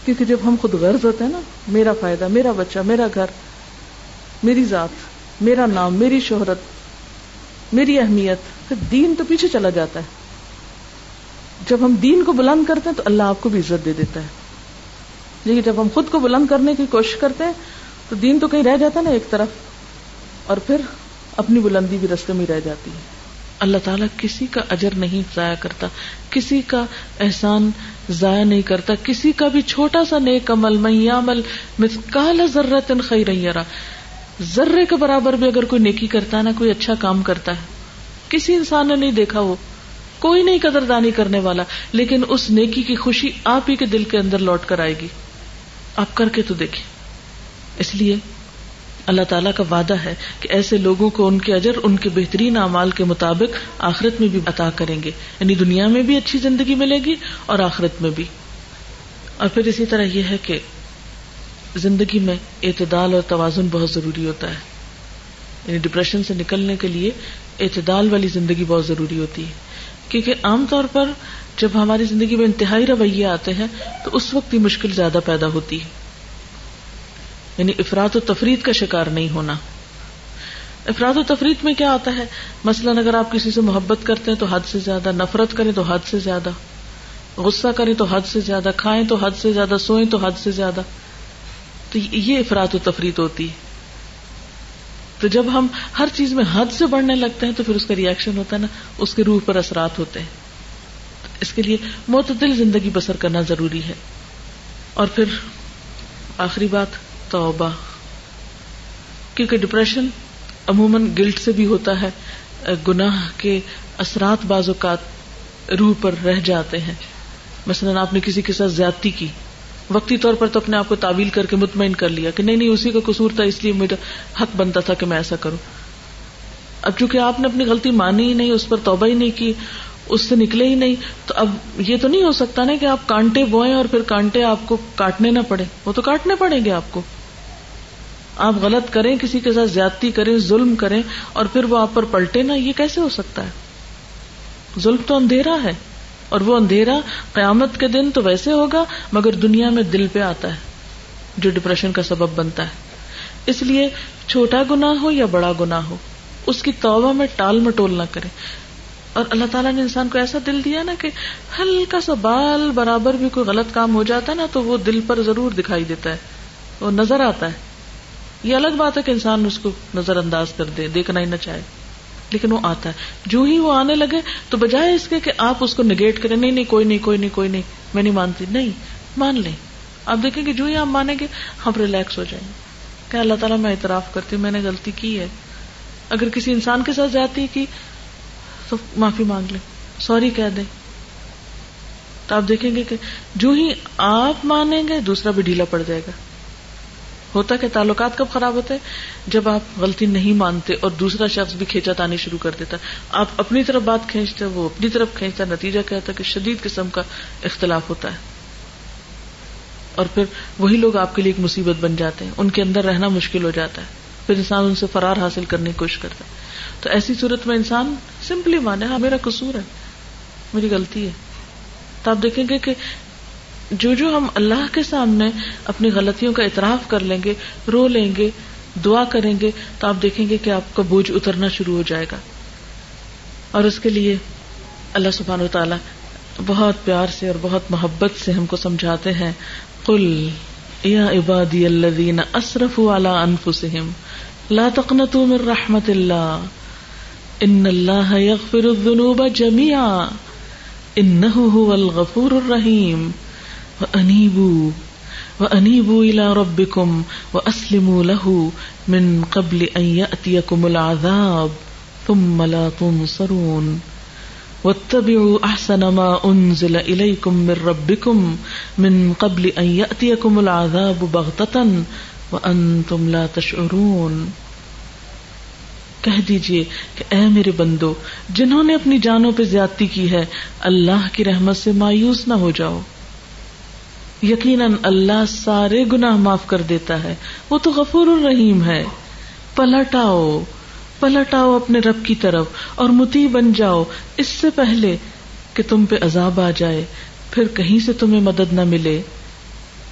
کیونکہ جب ہم خود غرض ہوتے ہیں نا، میرا فائدہ، میرا بچہ، میرا گھر، میری ذات، میرا نام، میری شہرت، میری اہمیت، پھر دین تو پیچھے چلا جاتا ہے۔ جب ہم دین کو بلند کرتے ہیں تو اللہ آپ کو بھی عزت دے دیتا ہے۔ لیکن جب ہم خود کو بلند کرنے کی کوشش کرتے ہیں تو دین تو کہیں رہ جاتا ہے نا ایک طرف، اور پھر اپنی بلندی بھی رستے میں رہ جاتی ہے۔ اللہ تعالیٰ کسی کا اجر نہیں ضائع کرتا، کسی کا احسان ضائع نہیں کرتا، کسی کا بھی چھوٹا سا نیک عمل میامل مثقال ذرت خیرا ذرے کے برابر بھی اگر کوئی نیکی کرتا ہے نا، کوئی اچھا کام کرتا ہے، کسی انسان نے نہیں دیکھا وہ۔ کوئی نہیں قدردانی کرنے والا، لیکن اس نیکی کی خوشی آپ ہی کے دل کے اندر لوٹ کر آئے گی۔ آپ کر کے تو دیکھیں۔ اس لیے اللہ تعالیٰ کا وعدہ ہے کہ ایسے لوگوں کو ان کے اجر، ان کے بہترین اعمال کے مطابق آخرت میں بھی عطا کریں گے۔ یعنی دنیا میں بھی اچھی زندگی ملے گی اور آخرت میں بھی۔ اور پھر اسی طرح یہ ہے کہ زندگی میں اعتدال اور توازن بہت ضروری ہوتا ہے۔ یعنی ڈپریشن سے نکلنے کے لیے اعتدال والی زندگی بہت ضروری ہوتی ہے۔ کیونکہ عام طور پر جب ہماری زندگی میں انتہائی رویے آتے ہیں تو اس وقت ہی مشکل زیادہ پیدا ہوتی ہے۔ یعنی افراد و تفرید کا شکار نہیں ہونا۔ افراد و تفرید میں کیا آتا ہے؟ مثلاً اگر آپ کسی سے محبت کرتے ہیں تو حد سے زیادہ، نفرت کریں تو حد سے زیادہ۔ غصہ کریں تو حد سے زیادہ۔ کھائیں تو حد سے زیادہ۔ سوئیں تو حد سے زیادہ۔ تو یہ افراد و تفرید ہوتی ہے۔ تو جب ہم ہر چیز میں حد سے بڑھنے لگتے ہیں تو پھر اس کا ریئیکشن ہوتا ہے نا، اس کے روح پر اثرات ہوتے ہیں۔ اس کے لیے معتدل زندگی بسر کرنا ضروری ہے۔ اور پھر آخری بات، توبہ۔ کیونکہ ڈپریشن عموماً گلٹ سے بھی ہوتا ہے، گناہ کے اثرات بعض اوقات روح پر رہ جاتے ہیں۔ مثلاً آپ نے کسی کے ساتھ زیادتی کی۔ وقتی طور پر تو اپنے آپ کو تعویل کر کے مطمئن کر لیا کہ نہیں نہیں، اسی کا قصور تھا، اس لیے میرا حق بنتا تھا کہ میں ایسا کروں۔ اب چونکہ آپ نے اپنی غلطی مانی ہی نہیں، اس پر توبہ ہی نہیں کی، اس سے نکلے ہی نہیں، تو اب یہ تو نہیں ہو سکتا نا کہ آپ کانٹے بوئیں اور پھر کانٹے آپ کو کاٹنے نہ پڑے وہ تو کاٹنے پڑیں گے آپ کو۔ آپ غلط کریں، کسی کے ساتھ زیادتی کریں، ظلم کریں اور پھر وہ آپ پر پلٹے نا، یہ کیسے ہو سکتا ہے؟ ظلم تو اندھیرا ہے۔ اور وہ اندھیرا قیامت کے دن تو ویسے ہوگا، مگر دنیا میں دل پہ آتا ہے، جو ڈپریشن کا سبب بنتا ہے۔ اس لیے چھوٹا گنا ہو یا بڑا گنا ہو، اس کی توبہ میں ٹال مٹول نہ کرے اور اللہ تعالیٰ نے انسان کو ایسا دل دیا نا کہ ہلکا سا بال برابر بھی کوئی غلط کام ہو جاتا ہے نا، تو وہ دل پر ضرور دکھائی دیتا ہے۔ وہ نظر آتا ہے۔ یہ الگ بات ہے کہ انسان اس کو نظر انداز کر دے، دیکھنا ہی نہ چاہے۔ لیکن وہ آتا ہے۔ جو ہی وہ آنے لگے تو بجائے اس کے کہ آپ اس کو نگیٹ کریں، نہیں نہیں، کوئی نہیں کوئی نہیں کوئی نہیں، میں نہیں مانتی۔ نہیں، مان لیں۔ آپ دیکھیں گے جو ہی آپ مانیں گے، ہم ریلیکس ہو جائیں گے۔ کہ اللہ تعالیٰ میں اعتراف کرتی ہوں، میں نے غلطی کی ہے۔ اگر کسی انسان کے ساتھ جاتی کی، تو معافی مانگ لیں۔ سوری کہہ دیں۔ تو آپ دیکھیں گے کہ جو ہی آپ مانیں گے، دوسرا بھی ڈھیلا پڑ جائے گا۔ ہوتا کہ تعلقات کب خراب ہوتے جب آپ غلطی نہیں مانتے اور دوسرا شخص بھی کھینچا تانی شروع کر دیتا آپ اپنی طرف بات کھینچتے وہ اپنی طرف کھینچتا نتیجہ کہتا کہ شدید قسم کا اختلاف ہوتا ہے۔ اور پھر وہی لوگ آپ کے لیے ایک مصیبت بن جاتے ہیں، ان کے اندر رہنا مشکل ہو جاتا ہے۔ پھر انسان ان سے فرار حاصل کرنے کی کوشش کرتا ہے۔ تو ایسی صورت میں انسان سمپلی مانے ہاں میرا قصور ہے، میری غلطی ہے۔ تو آپ دیکھیں گے کہ جو جو ہم اللہ کے سامنے اپنی غلطیوں کا اعتراف کر لیں گے، رو لیں گے، دعا کریں گے، تو آپ دیکھیں گے کہ آپ کا بوجھ اترنا شروع ہو جائے گا۔ اور اس کے لیے اللہ سبحان و تعالی بہت پیار سے اور بہت محبت سے ہم کو سمجھاتے ہیں۔ کل یا عبادی الذین اسرفوا علی انفسهم لا تقنطوا من رحمت اللہ ان اللہ یغفر الذنوب جميعا انه هو الغفور الرحیم۔ وانیبوا وانیبوا الى ربکم واسلموا له من قبل ان یأتیکم العذاب ثم لا تنصرون. واتبعوا احسن ما انزل اليكم من ربكم من قبل ان ياتيكم العذاب بغتة وانتم لا تشعرون. کہہ دیجیے کہ اے میرے بندو، جنہوں نے اپنی جانوں پہ زیادتی کی ہے، اللہ کی رحمت سے مایوس نہ ہو جاؤ۔ یقیناً اللہ سارے گناہ معاف کر دیتا ہے۔ وہ تو غفور الرحیم ہے۔ پلٹ آؤ پلٹ آؤ اپنے رب کی طرف اور متی بن جاؤ۔ اس سے پہلے کہ تم پہ عذاب آ جائے، پھر کہیں سے تمہیں مدد نہ ملے۔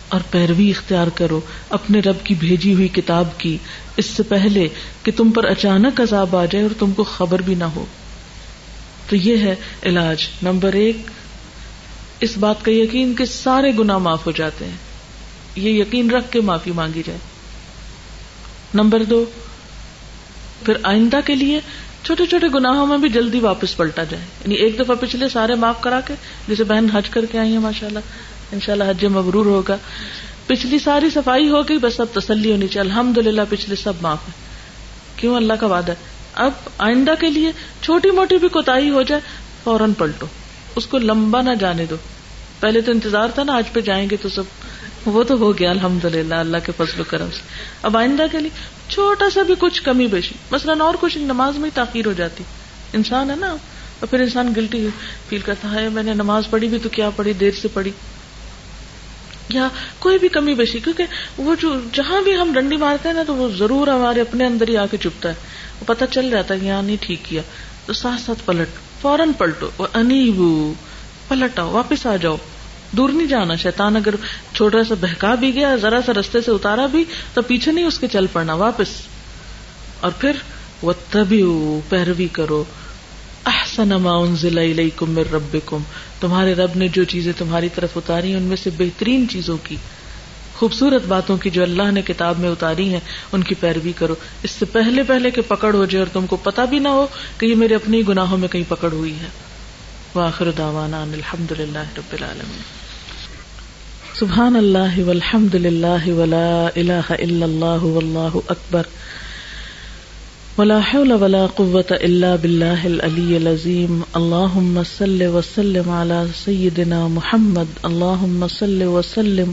اور پیروی اختیار کرو، اپنے رب کی بھیجی ہوئی کتاب کی۔ اس سے پہلے کہ تم پر اچانک عذاب آ جائے اور تم کو خبر بھی نہ ہو۔ تو یہ ہے علاج نمبر ایک۔ اس بات کا یقین کہ سارے گنا معاف ہو جاتے ہیں۔ یہ یقین رکھ کے معافی مانگی جائے۔ نمبر دو، پھر آئندہ کے لیے چھوٹے چھوٹے گناہوں میں بھی جلدی واپس پلٹا جائے۔ یعنی ایک دفعہ پچھلے سارے معاف کرا کے جیسے بہن حج کر کے آئی ہیں ماشاء اللہ ان شاء اللہ حج مبرور ہوگا۔ پچھلی ساری صفائی ہو گئی، بس اب تسلی ہونی چاہیے۔ الحمد للہ پچھلے سب معاف ہے کیوں؟ اللہ کا وعدہ ہے۔ اب آئندہ کے لیے چھوٹی موٹی بھی کوتا ہو جائے، فوراً پلٹو۔ اس کو لمبا نہ جانے دو۔ پہلے تو انتظار تھا نا، آج پہ جائیں گے تو سب۔ وہ تو ہو گیا الحمد للہ اللہ کے فضل و کرم سے۔ اب آئندہ کے لیے چھوٹا سا بھی کچھ کمی بیشی۔ مثلاً اور کچھ نماز میں تاخیر ہو جاتی۔ انسان ہے نا، اور پھر انسان گلٹی فیل کرتا ہے میں نے نماز پڑھی بھی تو کیا پڑھی، دیر سے پڑھی۔ یا کوئی بھی کمی بیشی، کیونکہ وہ جو جہاں بھی ہم ڈنڈی مارتے ہیں نا، تو وہ ضرور ہمارے اپنے اندر ہی آ کے چپتا ہے۔ وہ پتہ چل جاتا ہے یہاں نہیں، ٹھیک کیا۔ تو ساتھ ساتھ پلٹ۔ فوراً پلٹو انیبو پلٹ آؤ واپس آ جاؤ۔ دور نہیں جانا، شیطان اگر چھوٹا سا بہکا بھی گیا، ذرا سا رستے سے اتارا بھی، تو پیچھے نہیں اس کے چل پڑنا، واپس۔ اور پھر وہ تبھی پیروی کرو۔ احسن ما انزل الیکم من ربکم۔ تمہارے رب نے جو چیزیں تمہاری طرف اتاری، ان میں سے بہترین چیزوں کی۔ خوبصورت باتوں کی جو اللہ نے کتاب میں اتاری ہیں، ان کی پیروی کرو۔ اس سے پہلے پہلے کہ پکڑ ہو جائے اور تم کو پتا بھی نہ ہو کہ یہ میرے اپنی گناہوں میں کہیں پکڑ ہوئی ہے واخر دعوانا ان الحمد للہ رب العالمین۔ سبحان اللہ والحمد للہ ولا الہ الا اللہ واللہ اکبر۔ ولا حول ولا قوة الا باللہ العلی العظیم۔ اللہم صل وسلم على سیدنا محمد۔ اللہم صل وسلم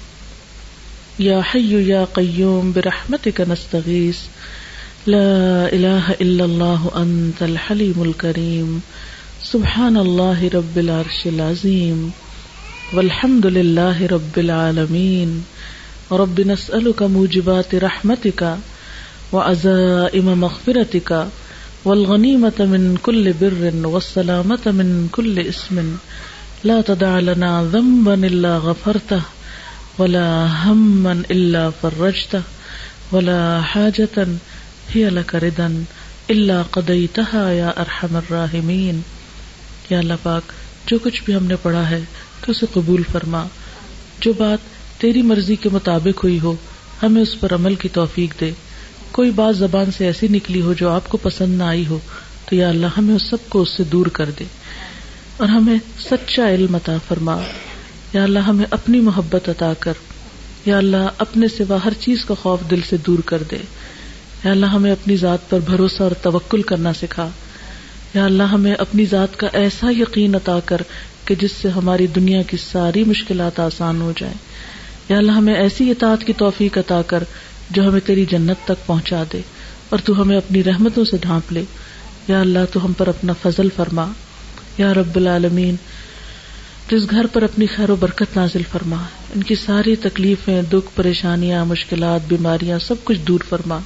يا حي يا قيوم برحمتك نستغيث لا إله إلا الله أنت الحليم الكريم سبحان الله رب العرش العظيم والحمد لله رب العالمين رب نسألك موجبات رحمتك وعزائم مغفرتك والغنيمة من كل بر والسلامة من كل اسم. لا تدع لنا ذنبا إلا غفرته. ولا هما إلا فرجته ولا حاجة هي لك ردا إلا قضيتها يا أرحم الراحمين۔ یا اللہ پاک، جو کچھ بھی ہم نے پڑھا ہے، تو اسے قبول فرما۔ جو بات تیری مرضی کے مطابق ہوئی ہو، ہمیں اس پر عمل کی توفیق دے۔ کوئی بات زبان سے ایسی نکلی ہو جو آپ کو پسند نہ آئی ہو، تو یا اللہ ہمیں اس سب کو اس سے دور کر دے۔ اور ہمیں سچا علم عطا فرما۔ یا اللہ ہمیں اپنی محبت عطا کر، یا اللہ اپنے سوا ہر چیز کا خوف دل سے دور کر دے۔ یا اللہ ہمیں اپنی ذات پر بھروسہ اور توکل کرنا سکھا۔ یا اللہ ہمیں اپنی ذات کا ایسا یقین عطا کر کہ جس سے ہماری دنیا کی ساری مشکلات آسان ہو جائیں۔ یا اللہ ہمیں ایسی اطاعت کی توفیق عطا کر جو ہمیں تیری جنت تک پہنچا دے اور تو ہمیں اپنی رحمتوں سے ڈھانپ لے۔ یا اللہ تو ہم پر اپنا فضل فرما۔ یا رب العالمین تو اس گھر پر اپنی خیر و برکت نازل فرما۔ ان کی ساری تکلیفیں، دکھ، پریشانیاں، مشکلات، بیماریاں سب کچھ دور فرما۔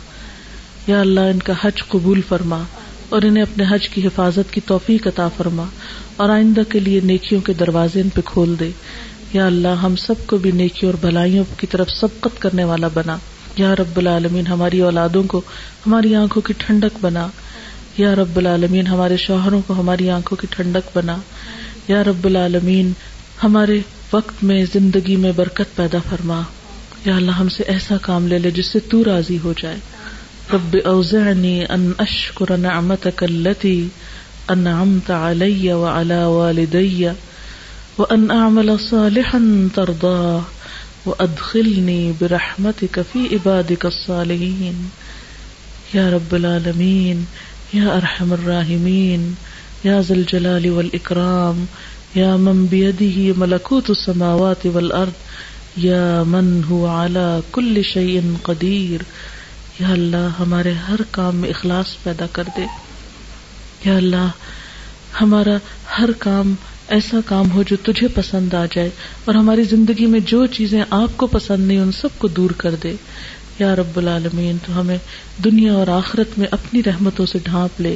یا اللہ، ان کا حج قبول فرما اور انہیں اپنے حج کی حفاظت کی توفیق عطا فرما اور آئندہ کے لیے نیکیوں کے دروازے ان پہ کھول دے۔ یا اللہ، ہم سب کو بھی نیکیوں اور بھلائیوں کی طرف سبقت کرنے والا بنا۔ یا رب العالمین، ہماری اولادوں کو ہماری آنکھوں کی ٹھنڈک بنا۔ یا رب العالمین، ہمارے شوہروں کو ہماری آنکھوں کی ٹھنڈک بنا۔ یا رب العالمین، ہمارے وقت میں زندگی میں برکت پیدا فرما۔ یا اللہ، ہم سے ایسا کام لے لے جس سے تو راضی ہو جائے۔ رب اوزعنی ان اشکر نعمتک اللتی انعمت علی وعلى والدی وان اعمل صالحا ترضاه وادخلنی برحمتک فی عبادک الصالحین۔ یا رب العالمین، یا ارحم الراحمین۔ یا ذل جلال والاکرام، یا من بیدہ ملکوت السماوات والارض، یا من هو على كل شيء قدیر۔ یا اللہ، ہمارے ہر کام میں اخلاص پیدا کر دے۔ یا اللہ، ہمارا ہر کام ایسا کام ہو جو تجھے پسند آ جائے اور ہماری زندگی میں جو چیزیں آپ کو پسند نہیں، ان سب کو دور کر دے۔ یا رب العالمین، تو ہمیں دنیا اور آخرت میں اپنی رحمتوں سے ڈھانپ لے۔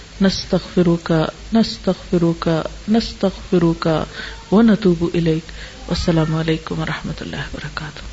نستغفرك نستغفرك نستغفرك ونتوب إليك والسلام عليكم ورحمة الله وبركاته